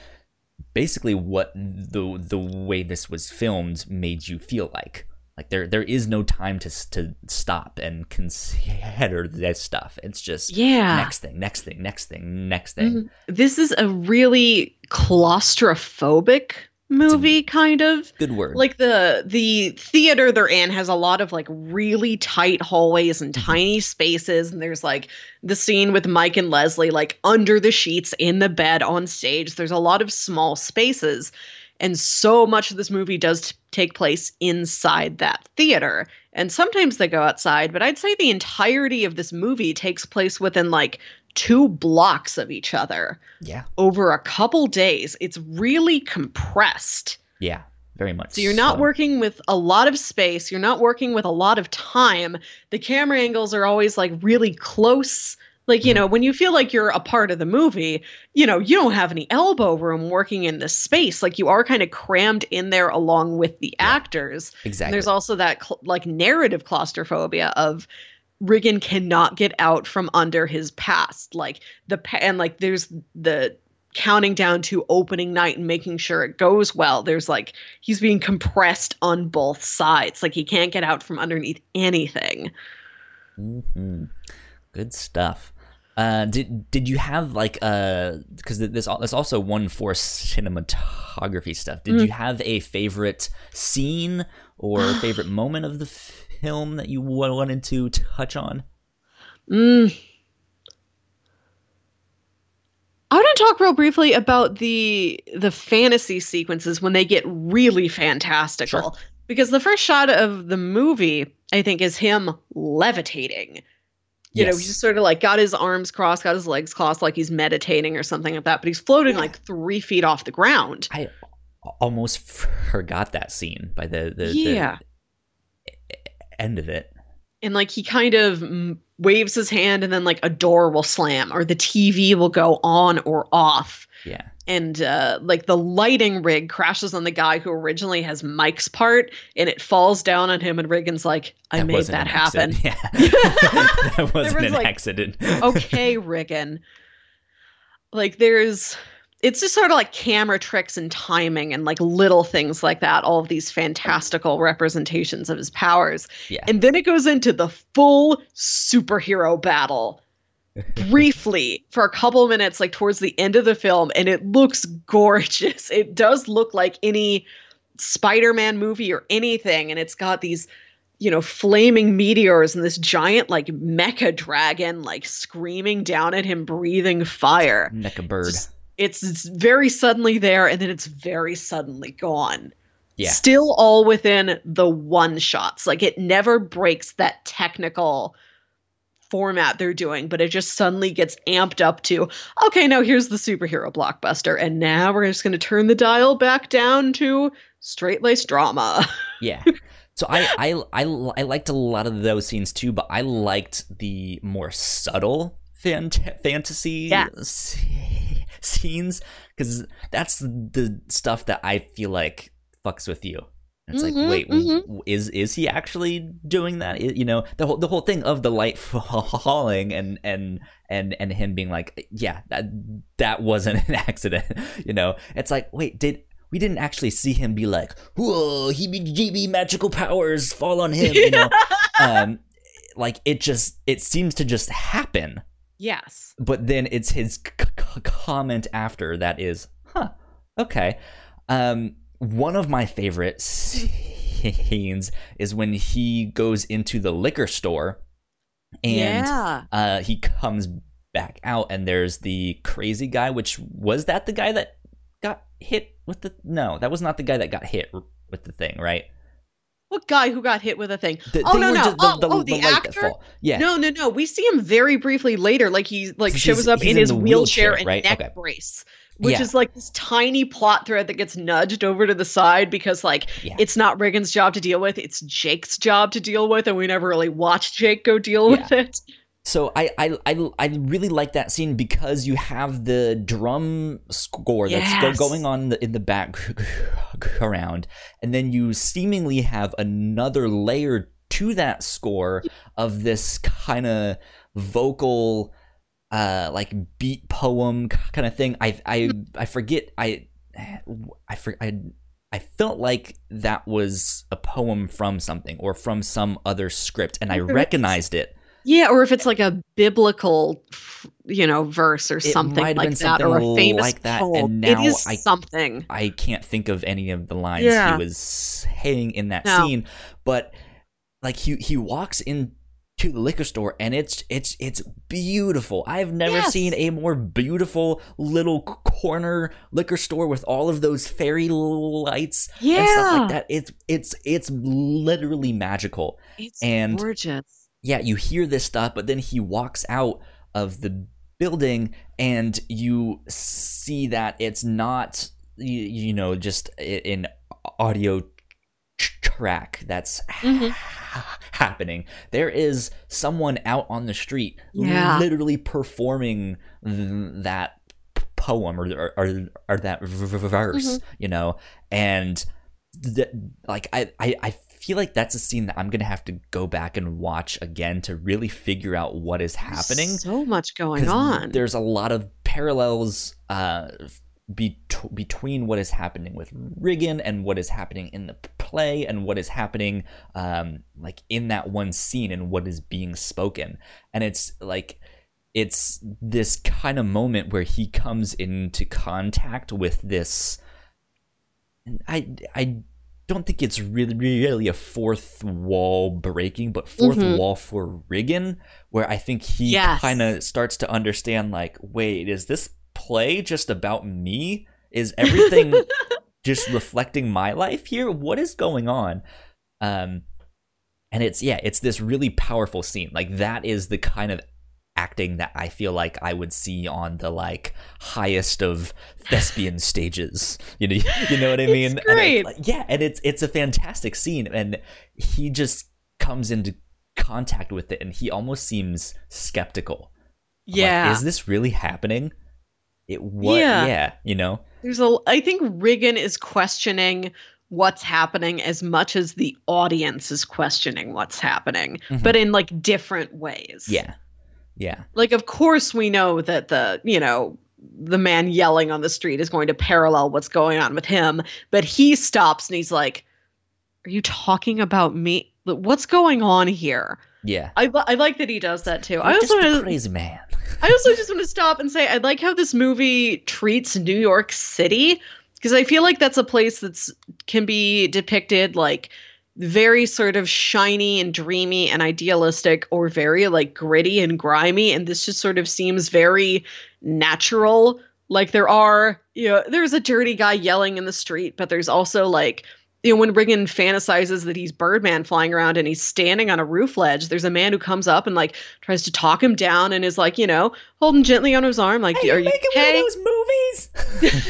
basically what the the way this was filmed made you feel like. Like there there is no time to to stop and consider this stuff. It's just Yeah. next thing, next thing, next thing, next thing. Mhm. This is a really claustrophobic movie, kind of. Good word. Like the the theater they're in has a lot of like really tight hallways and Mhm. tiny spaces, and there's like the scene with Mike and Leslie like under the sheets in the bed on stage. There's a lot of small spaces, and so much of this movie does t- take place inside that theater. And sometimes they go outside, but I'd say the entirety of this movie takes place within like two blocks of each other yeah, over a couple days. It's really compressed. yeah, very much. So you're not so. working with a lot of space, you're not working with a lot of time. The camera angles are always like really close. Like, you Mhm. know, when you feel like you're a part of the movie, you know, you don't have any elbow room working in this space. Like you are kind of crammed in there along with the Yeah. actors. And exactly. there's also that cl- like narrative claustrophobia of Riggan cannot get out from under his past. Like the pa- and like there's the counting down to opening night and making sure it goes well. There's like he's being compressed on both sides. Like he can't get out from underneath anything. hmm Good stuff. Uh, did did you have like uh because this there's also one for cinematography stuff. Did Mm. you have a favorite scene or favorite moment of the film that you wanted to touch on? Mm. I want to talk real briefly about the the fantasy sequences when they get really fantastical. Sure. Because the first shot of the movie, I think, is him levitating. You know, Yes. he's just sort of like got his arms crossed, got his legs crossed, like he's meditating or something like that. But he's floating Yeah. like three feet off the ground. I almost forgot that scene by the the, yeah. the end of it. and like he kind of mm, waves his hand and then like a door will slam or the tv will go on or off Yeah. and uh, like the lighting rig crashes on the guy who originally has mike's part and it falls down on him and Riggan's like i made that happen accident. Yeah. that wasn't an like, accident. okay riggan like there's it's just sort of like camera tricks and timing and like little things like that all of these fantastical representations of his powers Yeah. and then it goes into the full superhero battle briefly for a couple minutes like towards the end of the film and it looks gorgeous it does look like any spider-man movie or anything and it's got these you know flaming meteors and this giant like mecha dragon like screaming down at him breathing fire Mecha bird. Just- it's, it's very suddenly there and then it's very suddenly gone Yeah. still all within the one shots like it never breaks that technical format they're doing but it just suddenly gets amped up to okay now here's the superhero blockbuster and now we're just going to turn the dial back down to straight laced drama Yeah. So I, I I I liked a lot of those scenes too, but I liked the more subtle fant- fantasy Yeah. scenes because that's the stuff that I feel like fucks with you. It's Mhm, like, wait, mhm. is is he actually doing that? You know, the whole the whole thing of the light falling and and and and him being like, yeah, that that wasn't an accident. You know, it's like, wait, did we didn't actually see him be like, whoa, heebie-jeebie magical powers fall on him, you know? um, like it just it seems to just happen. Yes. but then it's his c- c- comment after that is, huh, okay. Um, one of my favorite scenes is when he goes into the liquor store and yeah. uh, he comes back out and there's the crazy guy which was that the guy that got hit with the no that was not the guy that got hit with the thing right What guy who got hit with a thing? the, Oh, no, no. just- the, Oh, the, oh, the the actor? yeah No, no, no. We see him very briefly later. Like he like shows up in in his the wheelchair, wheelchair, and right? neck Okay. brace, which Yeah. is like this tiny plot thread that gets nudged over to the side because like Yeah. it's not Riggan's job to deal with; it's Jake's job to deal with, and we never really watch Jake go deal Yeah. with it. So I, I I I really like that scene because you have the drum score that's Yes. going on the, in the background, and then you seemingly have another layer to that score of this kind of vocal, uh, like beat poem kind of thing. I I I forget I I for, I. I felt like that was a poem from something or from some other script, and I recognized it. Yeah, or if it's like a biblical, you know, verse or It something like that, or a famous like that, poem. and now is I- something. I can't think of any of the lines Yeah. he was saying in that No. scene, but like he he walks into the liquor store and it's it's it's beautiful. I've never Yes. seen a more beautiful little corner liquor store with all of those fairy lights and stuff Yeah, like that. It's it's it's literally magical. it's and- gorgeous. Yeah, you hear this stuff, but then he walks out of the building and you see that it's not, you, you know, just an audio track that's Mhm. ha- happening. There is someone out on the street Yeah. literally performing th- that poem or, or, or, or that v- v- verse, Mm-hmm. you know, and th- like I, I, I feel like that's a scene that I'm gonna have to go back and watch again to really figure out what is happening. So much going on. There's a lot of parallels uh, be- between what is happening with Riggan and what is happening in the play and what is happening um, like in that one scene and what is being spoken. And it's like it's this kind of moment where he comes into contact with this. I I don't think it's really really a fourth wall breaking, but 4th Mhm. wall for Riggan, where I think he Yes. kind of starts to understand like, wait, is this play just about me? Is everything just reflecting my life here? What is going on? Um, and it's yeah, it's this really powerful scene. Like that is the kind of acting that I feel like I would see on the like highest of thespian stages. You know, you know what I It's mean? And great. like, yeah, and it's it's a fantastic scene, and he just comes into contact with it, and he almost seems skeptical. I'm like, yeah. is this really happening? It what? Yeah. yeah, you know. There's a I think Riggan is questioning what's happening as much as the audience is questioning what's happening, Mhm. but in like different ways. Yeah, yeah, Like of course we know that the, you know, the man yelling on the street is going to parallel what's going on with him, but he stops and he's like, "Are you talking about me? What's going on here?" yeah. I, I like that he does that too. I You're also just crazy man. I also just want to stop and say I like how this movie treats New York City because I feel like that's a place that's can be depicted like very sort of shiny and dreamy and idealistic or very like gritty and grimy and this just sort of seems very natural. Like there are you know there's a dirty guy yelling in the street but there's also like you know when Riggan fantasizes that he's Birdman flying around and he's standing on a roof ledge there's a man who comes up and like tries to talk him down and is like you know holding gently on his arm like are you okay? those movies?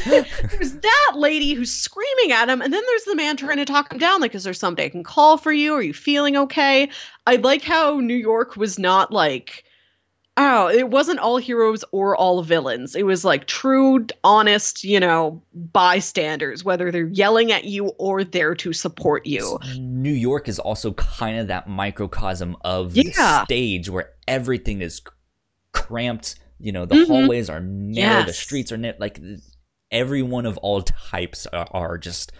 there's that lady who's screaming at him and then there's the man trying to talk him down like is there somebody i can call for you? Are you feeling okay? I like how new york was not like oh it wasn't all heroes or all villains it was like true honest you know bystanders whether they're yelling at you or there to support you New York is also kind of that microcosm of Yeah. the stage where everything is cramped. You know, the Mhm. hallways are narrow, the streets are narrow. Like everyone of all types are, are just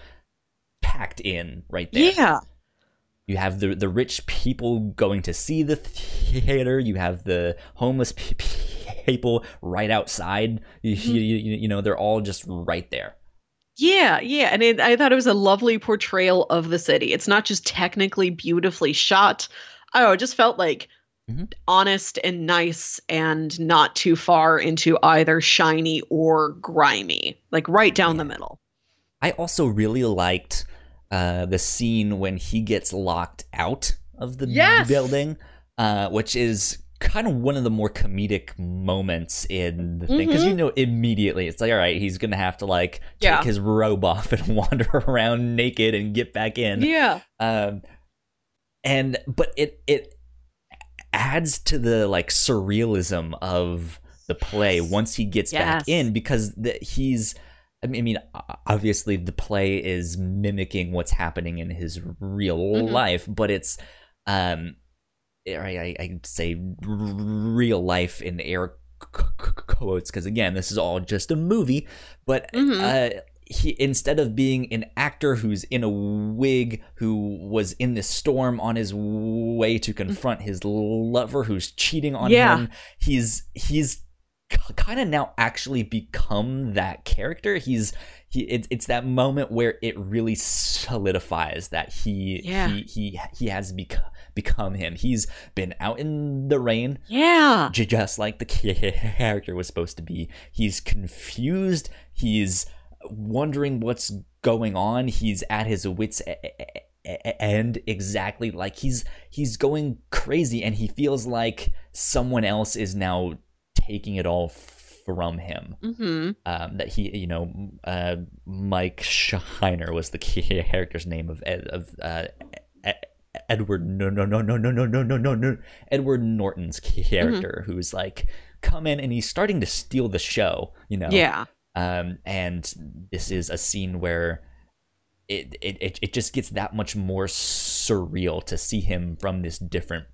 packed in right there. yeah You have the the rich people going to see the theater. You have the homeless people right outside. You, Mm-hmm. you, you, know, they're all just right there. Yeah, yeah, and it, I thought it was a lovely portrayal of the city. It's not just technically beautifully shot. Oh, it just felt like Mhm. honest and nice and not too far into either shiny or grimy. Like right down the middle. I also really liked uh, the scene when he gets locked out of the Yes! building, uh, which is kind of one of the more comedic moments in the thing because you know immediately it's like all right he's gonna have to like take Yeah. his robe off and wander around naked and get back in Yeah. um and but it it adds to the like surrealism of the play once he gets back in because the, he's I mean, I mean, o- obviously the play is mimicking what's happening in his real Mhm. life, but it's um I, I, say real life in air quotes because again, this is all just a movie. But Mhm. uh, he instead of being an actor who's in a wig who was in this storm on his way to confront his lover who's cheating on Yeah. him, he's he's kind of now actually become that character. He's he it, it's that moment where it really solidifies that he Yeah. he he he has become become him. He's been out in the rain Yeah. j- just like the character was supposed to be. He's confused. He's wondering what's going on. He's at his wits' end exactly like he's he's going crazy and he feels like someone else is now taking it all from him Mm-hmm. um, that he, you know, uh, Mike Shiner was the character's name of Ed, of uh, E- Edward. No, no, no, no, no, no, no, no, no, no. Edward Norton's character, who's like come in and he's starting to steal the show. You know, Yeah. um, and this is a scene where it, it it it just gets that much more surreal to see him from this different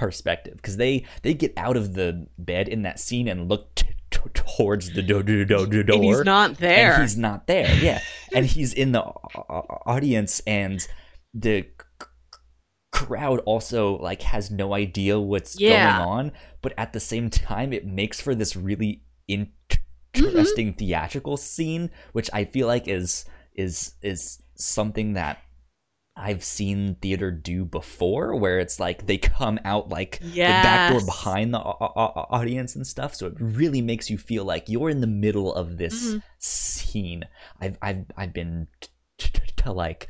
perspective because they they get out of the bed in that scene and look t- t- towards the do- do- do- do- door And he's not there. and he's not there yeah and he's in the au- au- audience and the c- crowd also like has no idea what's Yeah. going on but at the same time it makes for this really Mm-hmm. interesting theatrical scene which i feel like is is is something that I've seen theater do before, where it's like they come out like the back door behind the au- au- audience and stuff. So it really makes you feel like you're in the middle of this Mhm. scene. I've I've I've been t- t- to like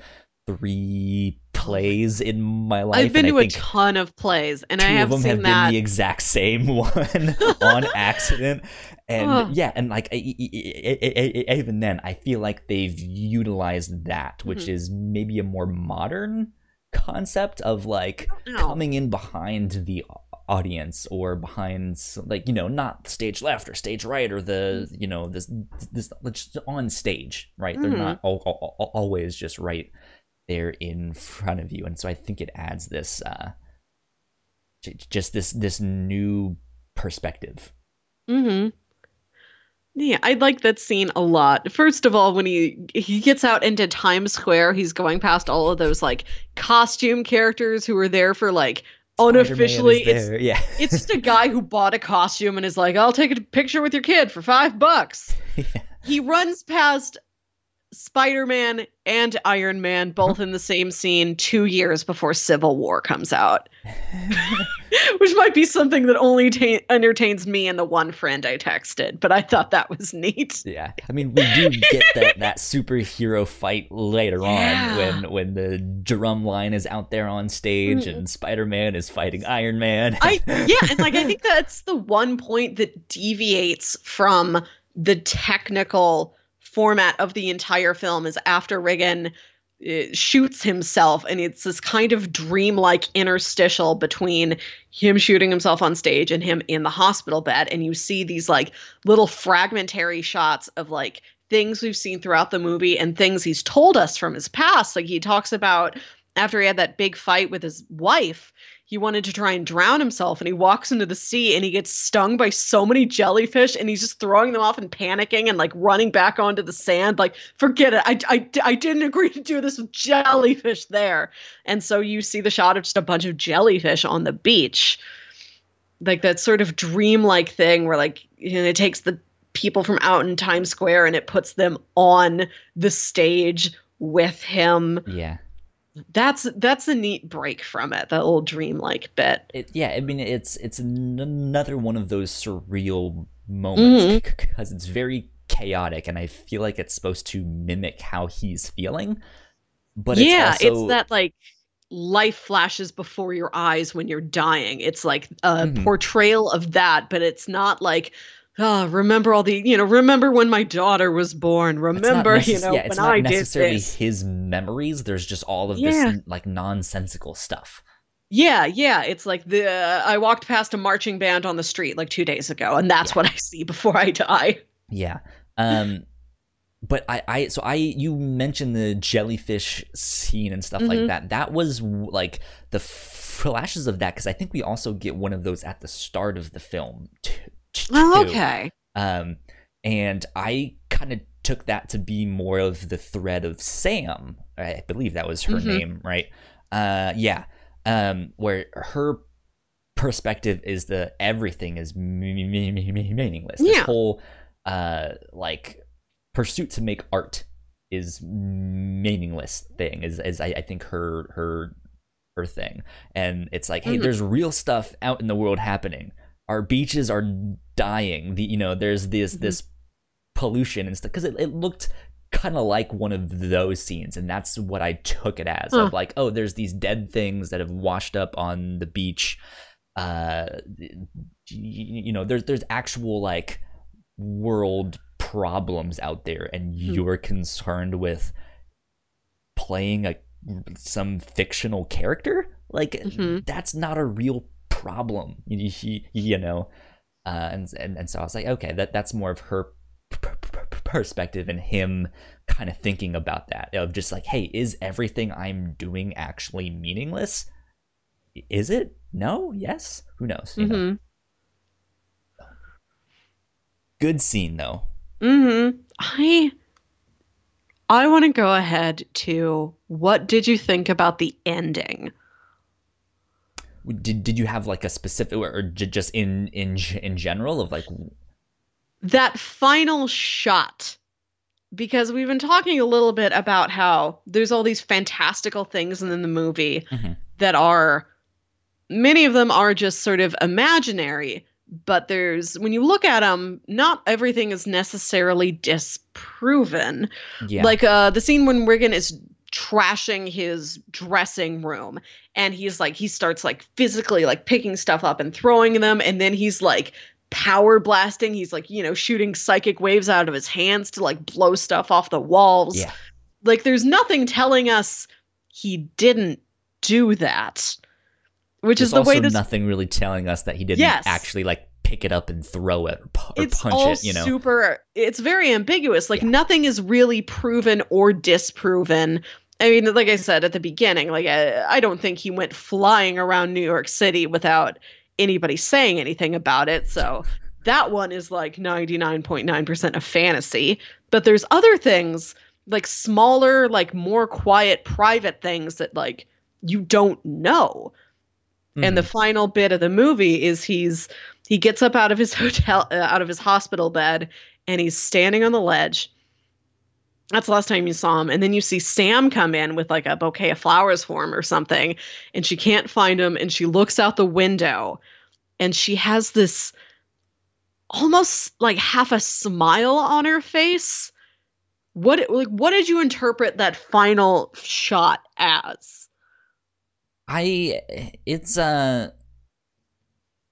three plays in my life. I've been to a ton of plays, and I have of them have that. been the exact same one on accident and yeah and like I- I- I- even then i feel like they've utilized that which Mhm. is maybe a more modern concept of like coming in behind the audience or behind like you know not stage left or stage right or the Mm-hmm. you know this this on stage right they're Mhm. not al- al- al- always just right there in front of you and so i think it adds this uh just this this new perspective Mm-hmm. Yeah, I like that scene a lot. First of all, when he he gets out into Times Square, he's going past all of those like costume characters who were there for like unofficially. It's yeah it's just a guy who bought a costume and is like, "I'll take a picture with your kid for five bucks." Yeah. He runs past Spider-Man and Iron Man both in the same scene 2 years before Civil War comes out. Which might be something that only ta- entertains me and the one friend I texted, but I thought that was neat. Yeah, I mean, we do get that that superhero fight later Yeah. on when when the drum line is out there on stage Mm. and Spider Man is fighting Iron Man. I yeah, and like I think that's the one point that deviates from the technical format of the entire film is after Riggan uh, shoots himself and it's this kind of dreamlike interstitial between him shooting himself on stage and him in the hospital bed and you see these like little fragmentary shots of like things we've seen throughout the movie and things he's told us from his past. Like he talks about after he had that big fight with his wife he wanted to try and drown himself and he walks into the sea and he gets stung by so many jellyfish and he's just throwing them off and panicking and like running back onto the sand like forget it I, I, I didn't agree to do this with jellyfish there and so you see the shot of just a bunch of jellyfish on the beach like that sort of dreamlike thing where like you know, it takes the people from out in Times Square and it puts them on the stage with him. Yeah. That's that's a neat break from it. That little dreamlike bit. It, yeah, I mean it's it's an- another one of those surreal moments because it's very chaotic and I feel like it's supposed to mimic how he's feeling. But yeah, it's, also, it's that like life flashes before your eyes when you're dying. It's like a Mhm. portrayal of that, but it's not like, oh, remember all the, you know, remember when my daughter was born. Remember, you know, yeah, it's when not I necessarily his memories. There's just all of Yeah. this like nonsensical stuff. Yeah, yeah. It's like the uh, I walked past a marching band on the street like two days ago, and that's Yeah. what I see before I die. Yeah. Um but I I so I you mentioned the jellyfish scene and stuff like Mhm. that. That was like the flashes of that cuz I think we also get one of those at the start of the film t- t- Oh, okay. Um and I kind of took that to be more of the thread of Sam. I believe that was her Mhm. name, right? Uh yeah. Um where her perspective is the everything is me- me- me- me- me- meaningless. This Yeah. whole uh like pursuit to make art is meaningless thing is is I, I think her her her thing. And it's like, hey, Mhm. there's real stuff out in the world happening. Our beaches are dying. The you know, there's this Mhm. this pollution and stuff because it, it looked kind of like one of those scenes and that's what i took it as Huh. of like oh there's these dead things that have washed up on the beach uh y- you know there's there's actual like world problems out there and you're concerned with playing a some fictional character like Mhm. that's not a real problem you, know uh and, and and so i was like okay that that's more of her perspective and him kind of thinking about that of just like hey is everything i'm doing actually meaningless is it no yes who knows you know? Mm-hmm. good scene though Mm-hmm. I I want to go ahead to what did you think about the ending? Did, did you have like a specific or just in in in general of like That final shot. Because we've been talking a little bit about how there's all these fantastical things in the movie Mhm. that are many of them are just sort of imaginary, but there's when you look at them, not everything is necessarily disproven. yeah Like uh the scene when Riggan is trashing his dressing room. And he's like he starts like physically like picking stuff up and throwing them. And then he's like power blasting. He's like you know shooting psychic waves out of his hands to like blow stuff off the walls. Yeah. Like there's nothing telling us he didn't do that which There's is the way this nothing really telling us that he didn't Yes. actually like pick it up and throw it or, or punch it you know? super it's very ambiguous. Like Yeah. nothing is really proven or disproven i mean like i said at the beginning like I, I don't think he went flying around new york city without anybody saying anything about it. So that one is like 99.9% of fantasy. But there's other things like smaller like more quiet private things that like you don't know. And the Mhm. final bit of the movie is he's he gets up out of his hotel uh, out of his hospital bed and he's standing on the ledge that's the last time you saw him and then you see sam come in with like a bouquet of flowers for him or something and she can't find him and she looks out the window and she has this almost like half a smile on her face. What like what did you interpret that final shot as? I it's uh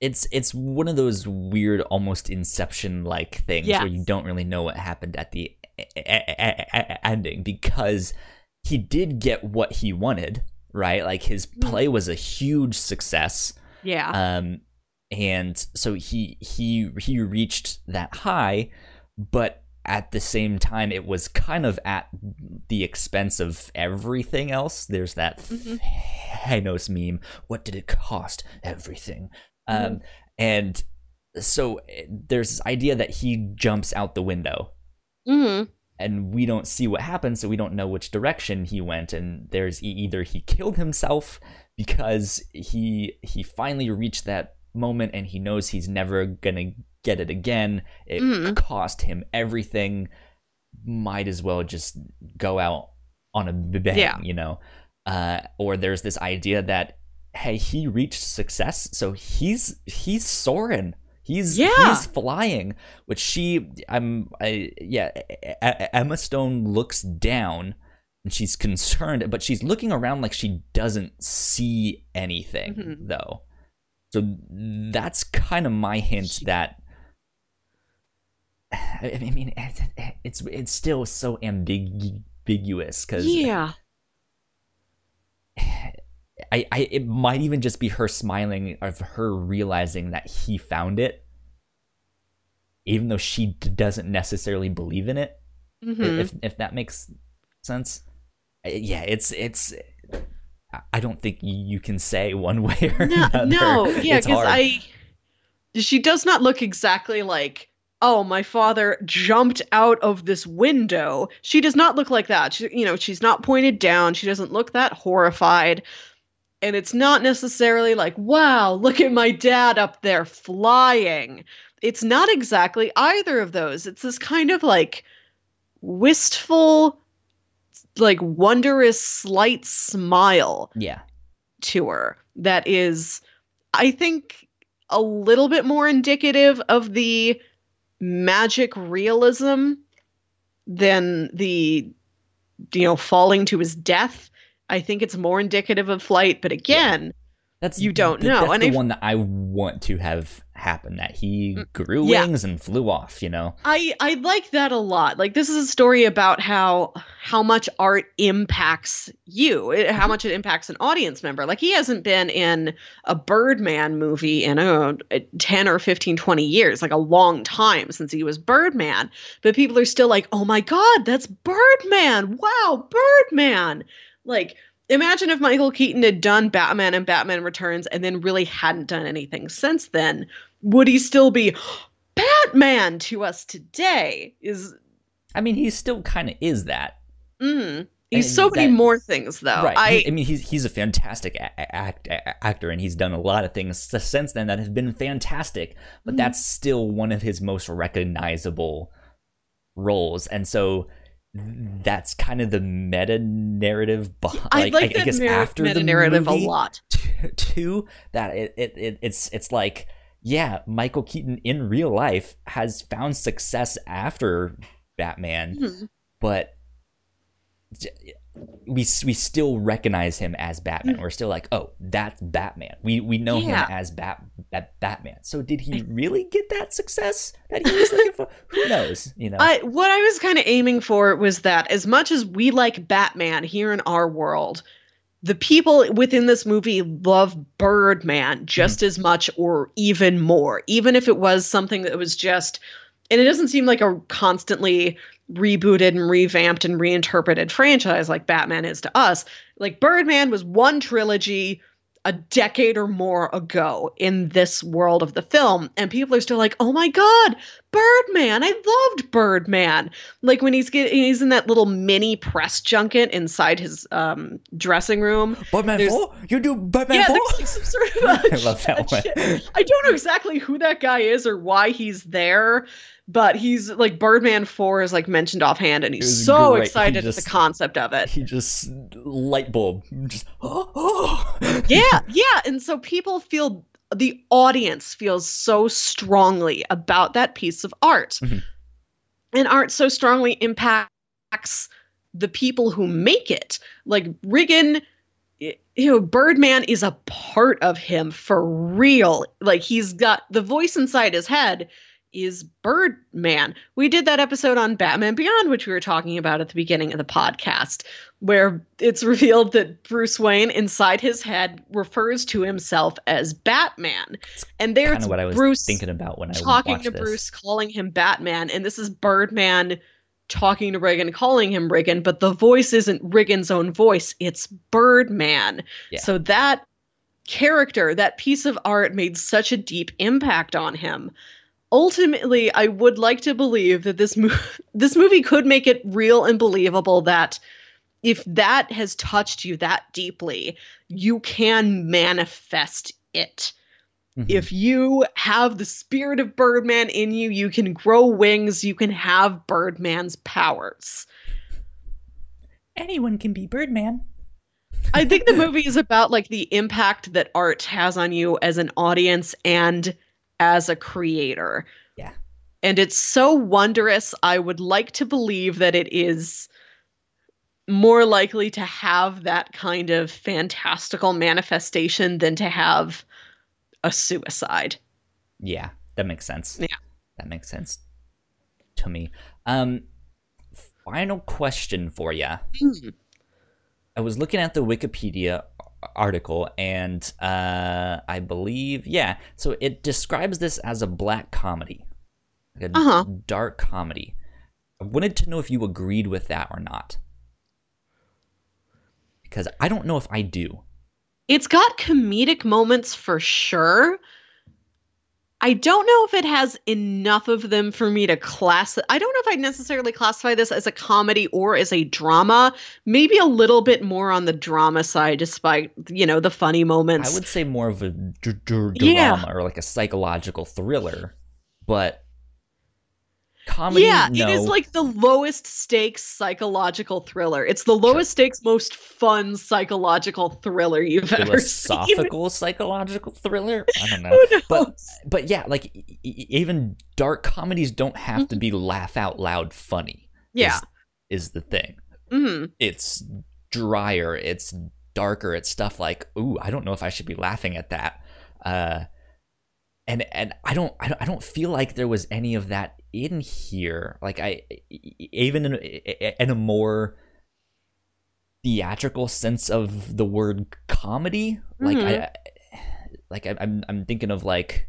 it's it's one of those weird almost inception like things where you don't really know what happened at the ending because he did get what he wanted right? Like his Mhm. play was a huge success. Yeah. Um and so he he he reached that high but at the same time it was kind of at the expense of everything else. There's that Mhm. Thanos meme. What did it cost? Everything. Um and so eh, there's this idea that he jumps out the window hmm and we don't see what happened so we don't know which direction he went and there's either he killed himself because he he finally reached that moment and he knows he's never gonna get it again. It Mhm. cost him everything. Might as well just go out on a bang, Yeah. you know. Uh, or there's this idea that hey, he reached success, so he's he's soaring. He's Yeah. he's flying, which she I'm I yeah, Emma Stone looks down and she's concerned, but she's looking around like she doesn't see anything Mhm. though. So that's kind of my hint that I I mean it's it's still so ambiguous because Yeah. I, I it might even just be her smiling of her realizing that he found it even though she d- doesn't necessarily believe in it Mhm. if if that makes sense yeah it's it's I- i don't think you can say one way or no, another no, yeah, because. I, she does not look exactly like, oh, my father jumped out of this window. She does not look like that. She, you know, she's not pointed down. She doesn't look that horrified, and it's not necessarily like, wow, look at my dad up there flying. It's not exactly either of those. It's this kind of like wistful, like wondrous, slight smile yeah to her that is i think a little bit more indicative of the magic realism than the you know falling to his death i think it's more indicative of flight but again that's You don't th- know, that's and the if- one that i want to have happen that he Mm, grew yeah. wings and flew off you know? I i like that a lot. Like this is a story about how how much art impacts you. It- how much it impacts an audience member. Like he hasn't been in a birdman movie in uh, 10 or 15 20 years like a long time since he was birdman. But people are still like oh my god that's birdman! Wow birdman like imagine if michael keaton had done batman and batman returns and then really hadn't done anything since then would he still be batman to us today? Is i mean he still kind of is that. Mm, he's And so many more things though. Right. I i mean he's he's a fantastic a- act, a- actor and he's done a lot of things since then that have been fantastic but Mhm. that's still one of his most recognizable roles. And so that's kind of the meta narrative behind I like, I, that guess after meta the narrative movie, a lot too that it, it, it it's it's like yeah michael keaton in real life has found success after batman Mhm. but we we still recognize him as Batman. Mm. We're still like, oh, that's Batman. We we know Yeah. him as Bat, Bat Batman. So did he really get that success that he was looking for? Who knows? You know. I what I was kind of aiming for was that as much as we like Batman here in our world, the people within this movie love Birdman mm. just as much or even more, even if it was something that was just and it doesn't seem like a constantly rebooted and revamped and reinterpreted franchise like Batman is to us. Like Birdman was one trilogy a decade or more ago in this world of the film and people are still like, "Oh my god, Birdman! I loved Birdman." Like when he's getting he's in that little mini press junket inside his um dressing room. There's- Four? You do Batman yeah, Four? there's like sort of I love that one. I don't know exactly who that guy is or why he's there, but he's like Birdman 4 is like mentioned offhand and he's so great. He excited at the concept of it. He just light bulb. Just oh, oh. Yeah, yeah. And so people feel the audience feels so strongly about that piece of art. Mhm. And art so strongly impacts the people who make it. Like Riggan, you know, Birdman is a part of him for real. Like he's got the voice inside his head is Birdman. We did that episode on Batman Beyond, which we were talking about at the beginning of the podcast, where it's revealed that Bruce Wayne inside his head refers to himself as Batman. And there's what I was Bruce thinking about when I was talking to this. Bruce, calling him Batman, and this is Birdman talking to Reagan, calling him Riggan, but the voice isn't Riggan's own voice, it's Birdman. Yeah. So that character, that piece of art made such a deep impact on him. Ultimately, I would like to believe that this mo- this movie could make it real and believable that if that has touched you that deeply, you can manifest it Mhm. If you have the spirit of Birdman in you, you can grow wings, you can have Birdman's powers. anyone can be Birdman. I think the movie is about like the impact that art has on you as an audience and as a creator. Yeah. And it's so wondrous. I would like to believe that it is more likely to have that kind of fantastical manifestation than to have a suicide. Yeah, that makes sense. Yeah. That makes sense to me. Um final question for you. Mm. I was looking at the Wikipedia article and uh I believe yeah, so it describes this as a black comedy. Like a Uh-huh. dark comedy. I wanted to know if you agreed with that or not. Because I don't know if I do. It's got comedic moments for sure. I don't know if it has enough of them for me to class. I don't know if I'd necessarily classify this as a comedy or as a drama. Maybe a little bit more on the drama side, despite you know the funny moments. I would say more of a d- d- Yeah. drama or like a psychological thriller, but comedy. yeah, no. it is like the lowest stakes psychological thriller. It's the lowest stakes, most fun psychological thriller you've ever seen. philosophical psychological thriller. I don't know, but but yeah, like e- even dark comedies don't have to be laugh out loud funny. yeah. is, is the thing. hmm It's drier. It's darker. It's stuff like, ooh, I don't know if I should be laughing at that. Uh, and and I don't, I don't feel like there was any of that in here. Like I even in, in a more theatrical sense of the word comedy. Like I mm-hmm. like I, I'm I'm thinking of like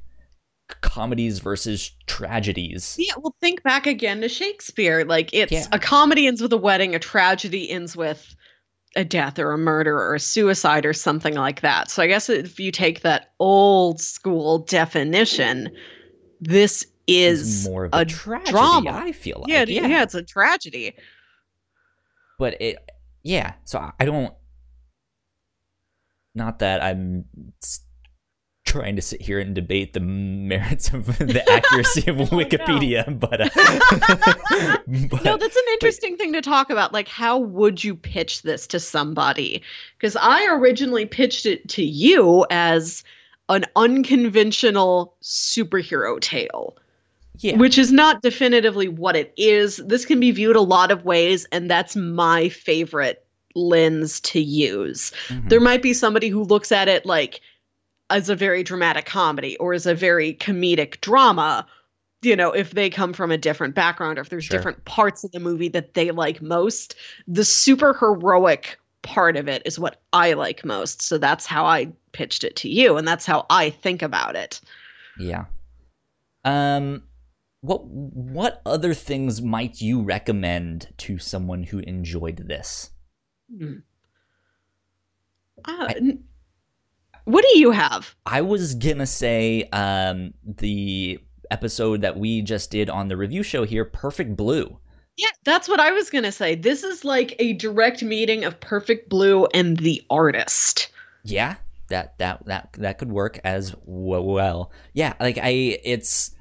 comedies versus tragedies. Yeah, well, think back again to Shakespeare. Like, it's Yeah. a comedy ends with a wedding, a tragedy ends with a death or a murder or a suicide or something like that. So, I guess if you take that old school definition, this is more of a a, tragedy. drama. I feel like yeah, yeah, yeah, it's a tragedy. but it yeah so I- don't not that i'm trying to sit here and debate the merits of the accuracy of Oh, no. wikipedia but, uh, but no, that's an interesting thing to talk about. Like, how would you pitch this to somebody? Because I originally pitched it to you as an unconventional superhero tale. Yeah which is not definitively what it is. This can be viewed a lot of ways, and that's my favorite lens to use. mhm. There might be somebody who looks at it like as a very dramatic comedy or as a very comedic drama. You know, if they come from a different background or if there's Sure. different parts of the movie that they like most, the super heroic part of it is what I like most. So that's how I pitched it to you, and that's how I think about it. yeah um what what other things might you recommend to someone who enjoyed this Hmm. Uh, I- what do you have? I was gonna say um, the episode that we just did on the review show here, Perfect Blue. Yeah, that's what I was gonna say. This is like a direct meeting of Perfect Blue and the artist. Yeah, that that that that could work as well. Yeah, like I, it's,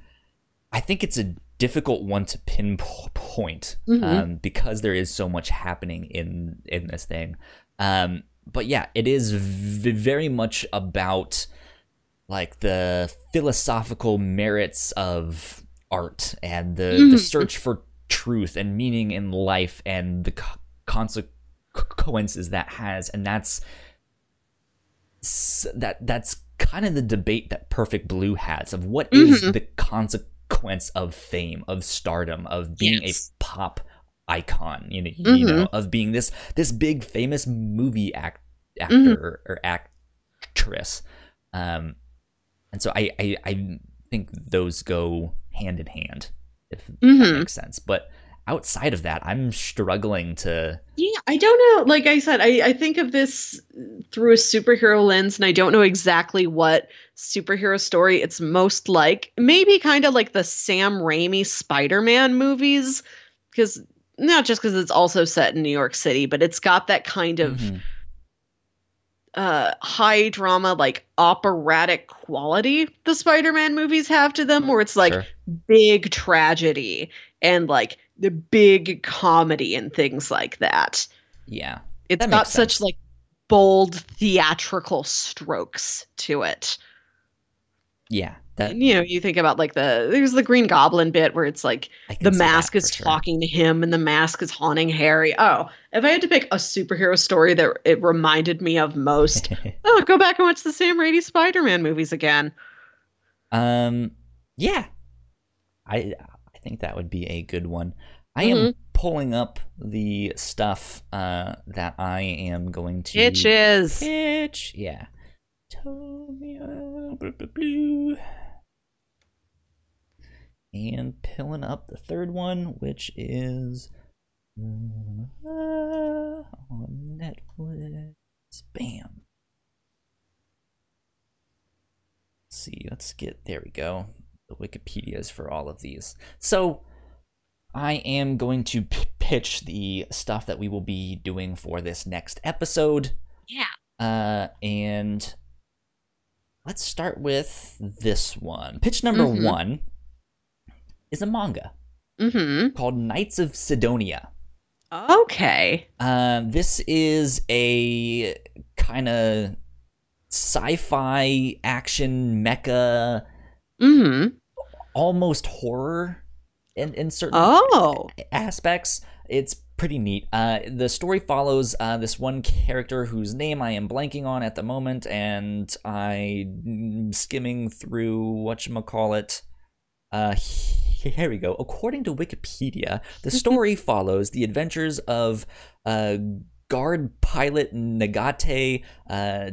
I think it's a difficult one to pinpoint Mhm. um, because there is so much happening in in this thing. Um, but yeah, it is v- very much about like the philosophical merits of art and the, the Mhm. search for truth and meaning in life and the co- consequences that has and that's that that's kind of the debate that perfect blue has of what is Mhm. the consequence of fame of stardom of being Yes. a pop icon you know, you Mhm. know of being this this big famous movie act actor Mhm. or, actress um and so I, I i think those go hand in hand if that Mhm. makes sense but outside of that i'm struggling to Yeah, I don't know. Like I said, I, I think of this through a superhero lens, and I don't know exactly what superhero story it's most like. Maybe kind of like the Sam Raimi Spider Man movies, because not just because it's also set in New York City, but it's got that kind of Mhm. uh high drama like operatic quality the Spider-Man movies have to them where it's like Sure. big tragedy and like the big comedy and things like that. Yeah. It's That got such sense. like bold theatrical strokes to it. Yeah. That And, you know, you think about like the there's the Green Goblin bit where it's like the mask is sure. talking to him and the mask is haunting Harry. Oh, if I had to pick a superhero story that it reminded me of most, oh, go back and watch the Sam Raimi Spider-Man movies again. um yeah. I I think that would be a good one. I am pulling up the stuff uh that I am going to Itches. Pitch, yeah. Tomia, blah, blah, blah. And pilling up the third one, which is uh, on Netflix. Bam. Let's see, let's get there we go. The Wikipedias for all of these. So I am going to p- pitch the stuff that we will be doing for this next episode. Yeah. Uh, and let's start with this one. Pitch number Mhm. one is a manga Mm-hmm. called Knights of Sidonia. Okay. Um, this is a kind of sci-fi action mecha, Mm-hmm. almost horror in in certain Oh. aspects. It's pretty neat. Uh, the story follows uh, this one character whose name I am blanking on at the moment, and I'm skimming through whatchamacallit. Uh, here we go. According to Wikipedia, the story follows the adventures of uh, guard pilot Nagate uh,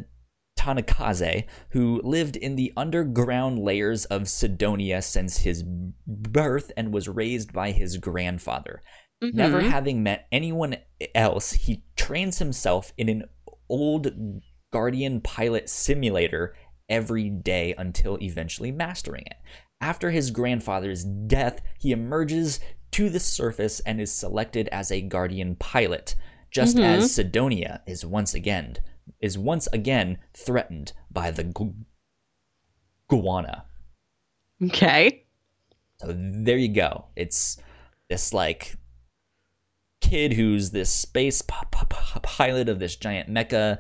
Tanikaze, who lived in the underground layers of Sidonia since his birth and was raised by his grandfather. Never Mhm. having met anyone else, he trains himself in an old Guardian pilot simulator every day until eventually mastering it. After his grandfather's death, he emerges to the surface and is selected as a Guardian pilot, just Mhm. as Sidonia is once again is once again threatened by the gu- Gauna. Okay. So there you go. It's this like kid who's this space p- p- p- pilot of this giant mecha,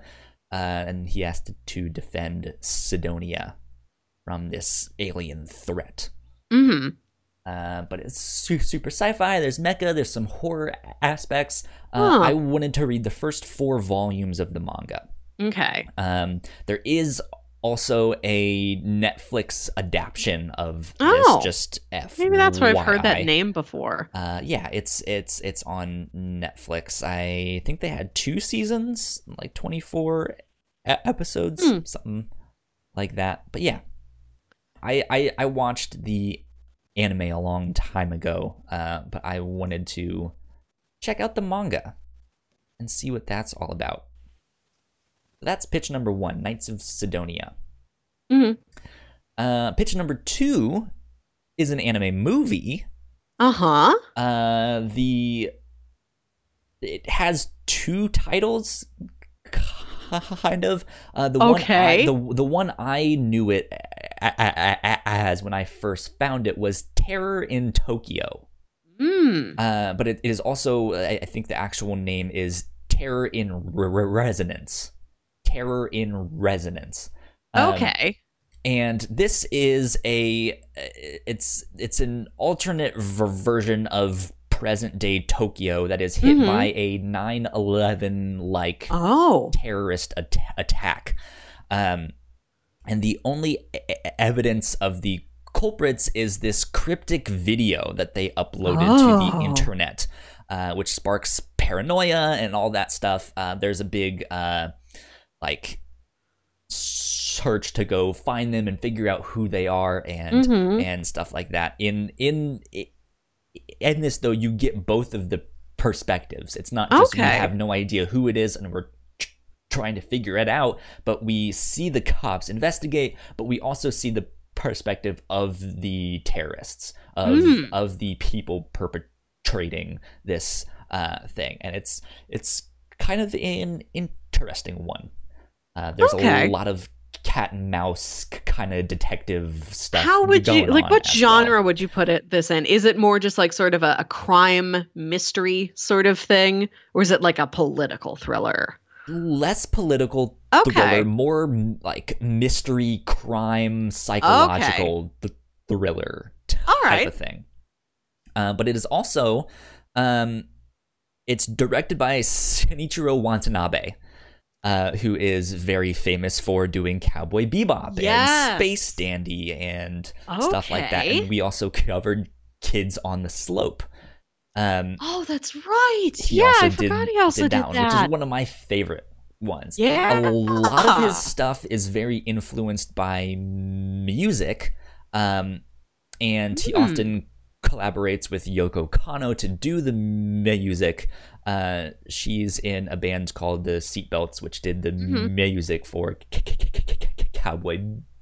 uh, and he has to, to defend Sidonia from this alien threat. Mm-hmm. Uh, but it's su- super sci-fi. There's mecha. There's some horror aspects. Uh, Huh. I wanted to read the first four volumes of the manga. Okay. Um, there is also a Netflix adaptation of Oh. this. Just F. Maybe that's where I've heard that name before. Uh, yeah, it's it's it's on Netflix. I think they had two seasons, like twenty four episodes, Hmm. something like that. But yeah, I, I I watched the anime a long time ago, uh, but I wanted to check out the manga and see what that's all about. That's pitch number one, Knights of Sidonia. Mhm. Uh, pitch number two is an anime movie. Uh-huh. Uh, the it has two titles, kind of. Uh, the Okay. one I, the the one I knew it as when I first found it was Terror in Tokyo. Mm. Uh, but it is also I, I think the actual name is Terror in Re- Re- Resonance. Terror in Resonance. Um, Okay. and this is a it's it's an alternate ver- version of present day Tokyo that is hit Mhm. by a 9/11 like Oh. terrorist at- attack. Um, and the only e- evidence of the culprits is this cryptic video that they uploaded to Oh. the internet, uh, which sparks paranoia and all that stuff. Uh, there's a big uh, like search to go find them and figure out who they are and Mhm. and stuff like that. In in in this though, you get both of the perspectives. It's not just we have no idea who it is and we're trying to figure it out, but we see the cops investigate, but we also see the perspective of the terrorists of Mm. of the people perpetrating this uh, thing, and it's it's kind of an interesting one. Uh, there's Okay. a lot of cat and mouse kind of detective stuff. How would you like what as well. genre would you put it this in? Is it more just like sort of a, a crime mystery sort of thing? Or is it like a political thriller? Less political Okay. thriller, more like mystery, crime, psychological th- thriller type All right. of thing. Uh, but it is also, um, it's directed by Shinichiro Watanabe, uh, who is very famous for doing Cowboy Bebop and Space Dandy and stuff like that. And we also covered Kids on the Slope. Um, Oh, that's right. yeah, I did, forgot he also did did that, one, which is one of my favorite ones. Yeah. A lot of his stuff is very influenced by music, um, and he Hmm. often collaborates with Yoko Kanno to do the music. Uh, she's in a band called the Seatbelts, which did the Mhm. music for Cowboy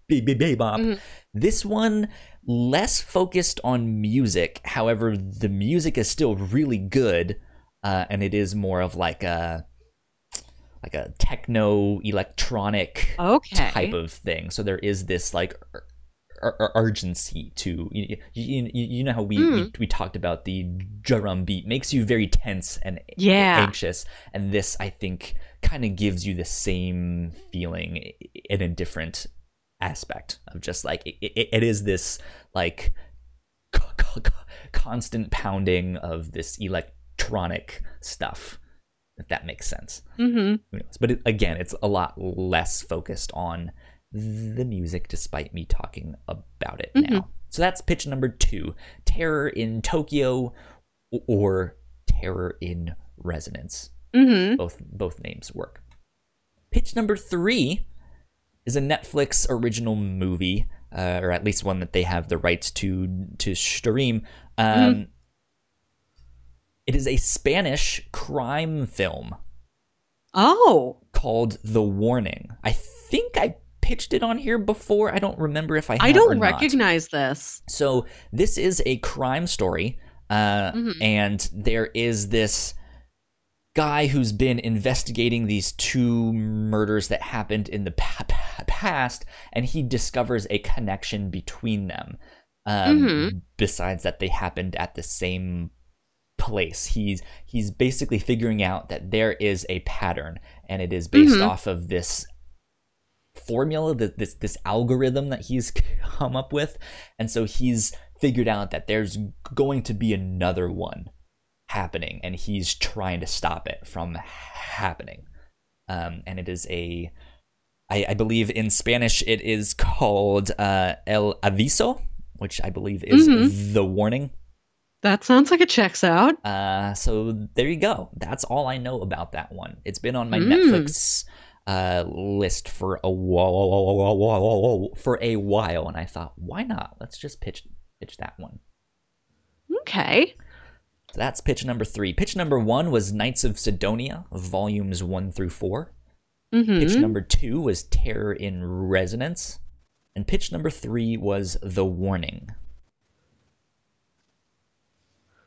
Be- Be- Bebop. Mhm. This one less focused on music. However, the music is still really good, uh, and it is more of like a like a techno electronic Okay. type of thing. So there is this like urgency to you, you, you, know how we, we Mm. we talked about the drum beat makes you very tense and Yeah. anxious, and this I think kind of gives you the same feeling in a different aspect of just like it, it, it is this like c- c- constant pounding of this electronic stuff if that makes sense Mm-hmm. who knows but it, again it's a lot less focused on the music despite me talking about it Mhm. now so that's pitch number two terror in tokyo or terror in resonance Mm-hmm. both both names work pitch number three is a netflix original movie uh, or at least one that they have the rights to to stream um, it is a spanish crime film Oh. called The Warning. I think I pitched it on here before. I don't remember if I have I don't not. recognize this. So this is a crime story, uh, Mhm. and there is this guy who's been investigating these two murders that happened in the pa- pa- past, and he discovers a connection between them. Um, Mhm. Besides that, they happened at the same place. He's he's basically figuring out that there is a pattern, and it is based Mhm. off of this formula, th- this this algorithm that he's come up with, and so he's figured out that there's going to be another one happening, and he's trying to stop it from happening. Um, and it is a, I, I believe in Spanish it is called uh, el aviso, which I believe is Mhm. the warning. That sounds like it checks out. Uh, so there you go. That's all I know about that one. It's been on my Mm. Netflix uh, list for a while, for a while, and I thought, why not? Let's just pitch pitch that one. Okay. So that's pitch number three. Pitch number one was Knights of Sidonia, volumes one through four. Mm-hmm. Pitch number two was Terror in Resonance, and pitch number three was The Warning.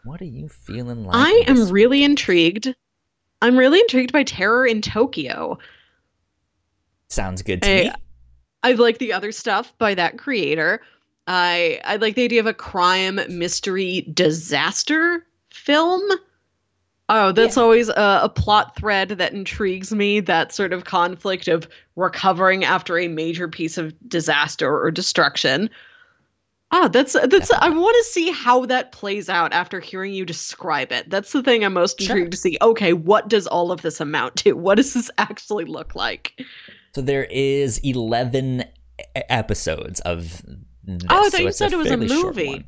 What are you feeling like? I am really intrigued. I'm really intrigued by Terror in Tokyo. Sounds good to I- me. I like the other stuff by that creator. I I like the idea of a crime mystery disaster film. Oh, that's Yeah. always a, a plot thread that intrigues me. That sort of conflict of recovering after a major piece of disaster or destruction. Ah, that's that's. I want to see how that plays out after hearing you describe it. That's the thing I'm most Sure. intrigued to see. Okay, what does all of this amount to? What does this actually look like? So there is 11 e- episodes of this. Oh, I thought so you said it was a movie.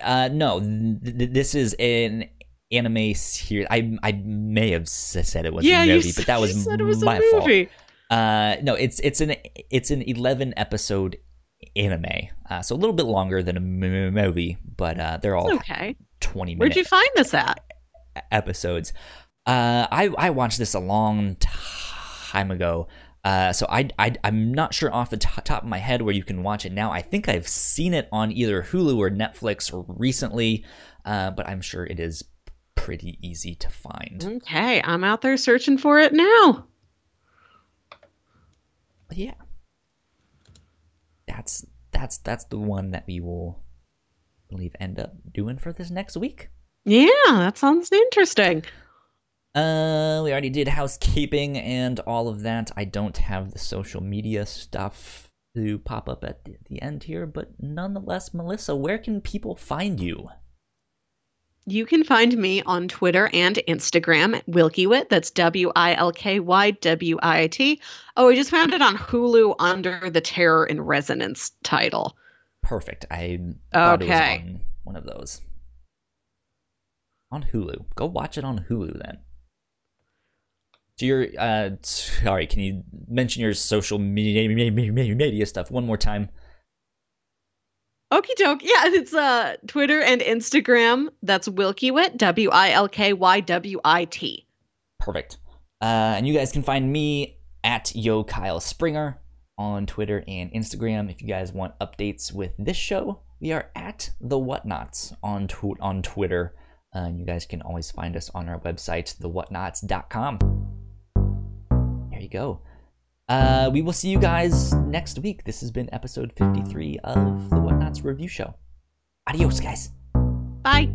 Uh, no, th- th- this is an anime series. I I may have said it was yeah, a you movie, s- but that was you said it was my a fault. movie. Uh, no, it's it's an it's an 11 episode anime. Uh, so a little bit longer than a m- movie, but uh, they're all okay. 20 Where'd you find this at? episodes. Uh, I I watched this a long time ago. Uh, so I, I I'm not sure off the to- top of my head where you can watch it now. I think I've seen it on either Hulu or Netflix recently, uh, but I'm sure it is pretty easy to find. Okay, I'm out there searching for it now. Yeah, that's that's that's the one that we will I believe end up doing for this next week. Yeah, that sounds interesting. Uh, we already did housekeeping and all of that. I don't have the social media stuff to pop up at the, the end here, but nonetheless, Melissa, where can people find you? You can find me on Twitter and Instagram at Wilkywit. That's W I L K Y W I T. Oh, I just found it on Hulu under the Terror in Resonance title. Perfect. I thought okay. it was on one of those. On Hulu. Go watch it on Hulu then. So your uh sorry, can you mention your social media media stuff one more time? Okie doke. Yeah, it's uh Twitter and Instagram. That's Wilkywit, W I L K Y W I T. Perfect. Uh, and you guys can find me at Yo Kyle Springer on Twitter and Instagram. If you guys want updates with this show, we are at the Whatnauts on tw- on Twitter. Uh, and you guys can always find us on our website, thewhatnauts.com. There you go. Uh, we will see you guys next week. This has been episode 53 of the Whatnauts Review Show. Adios, guys. Bye.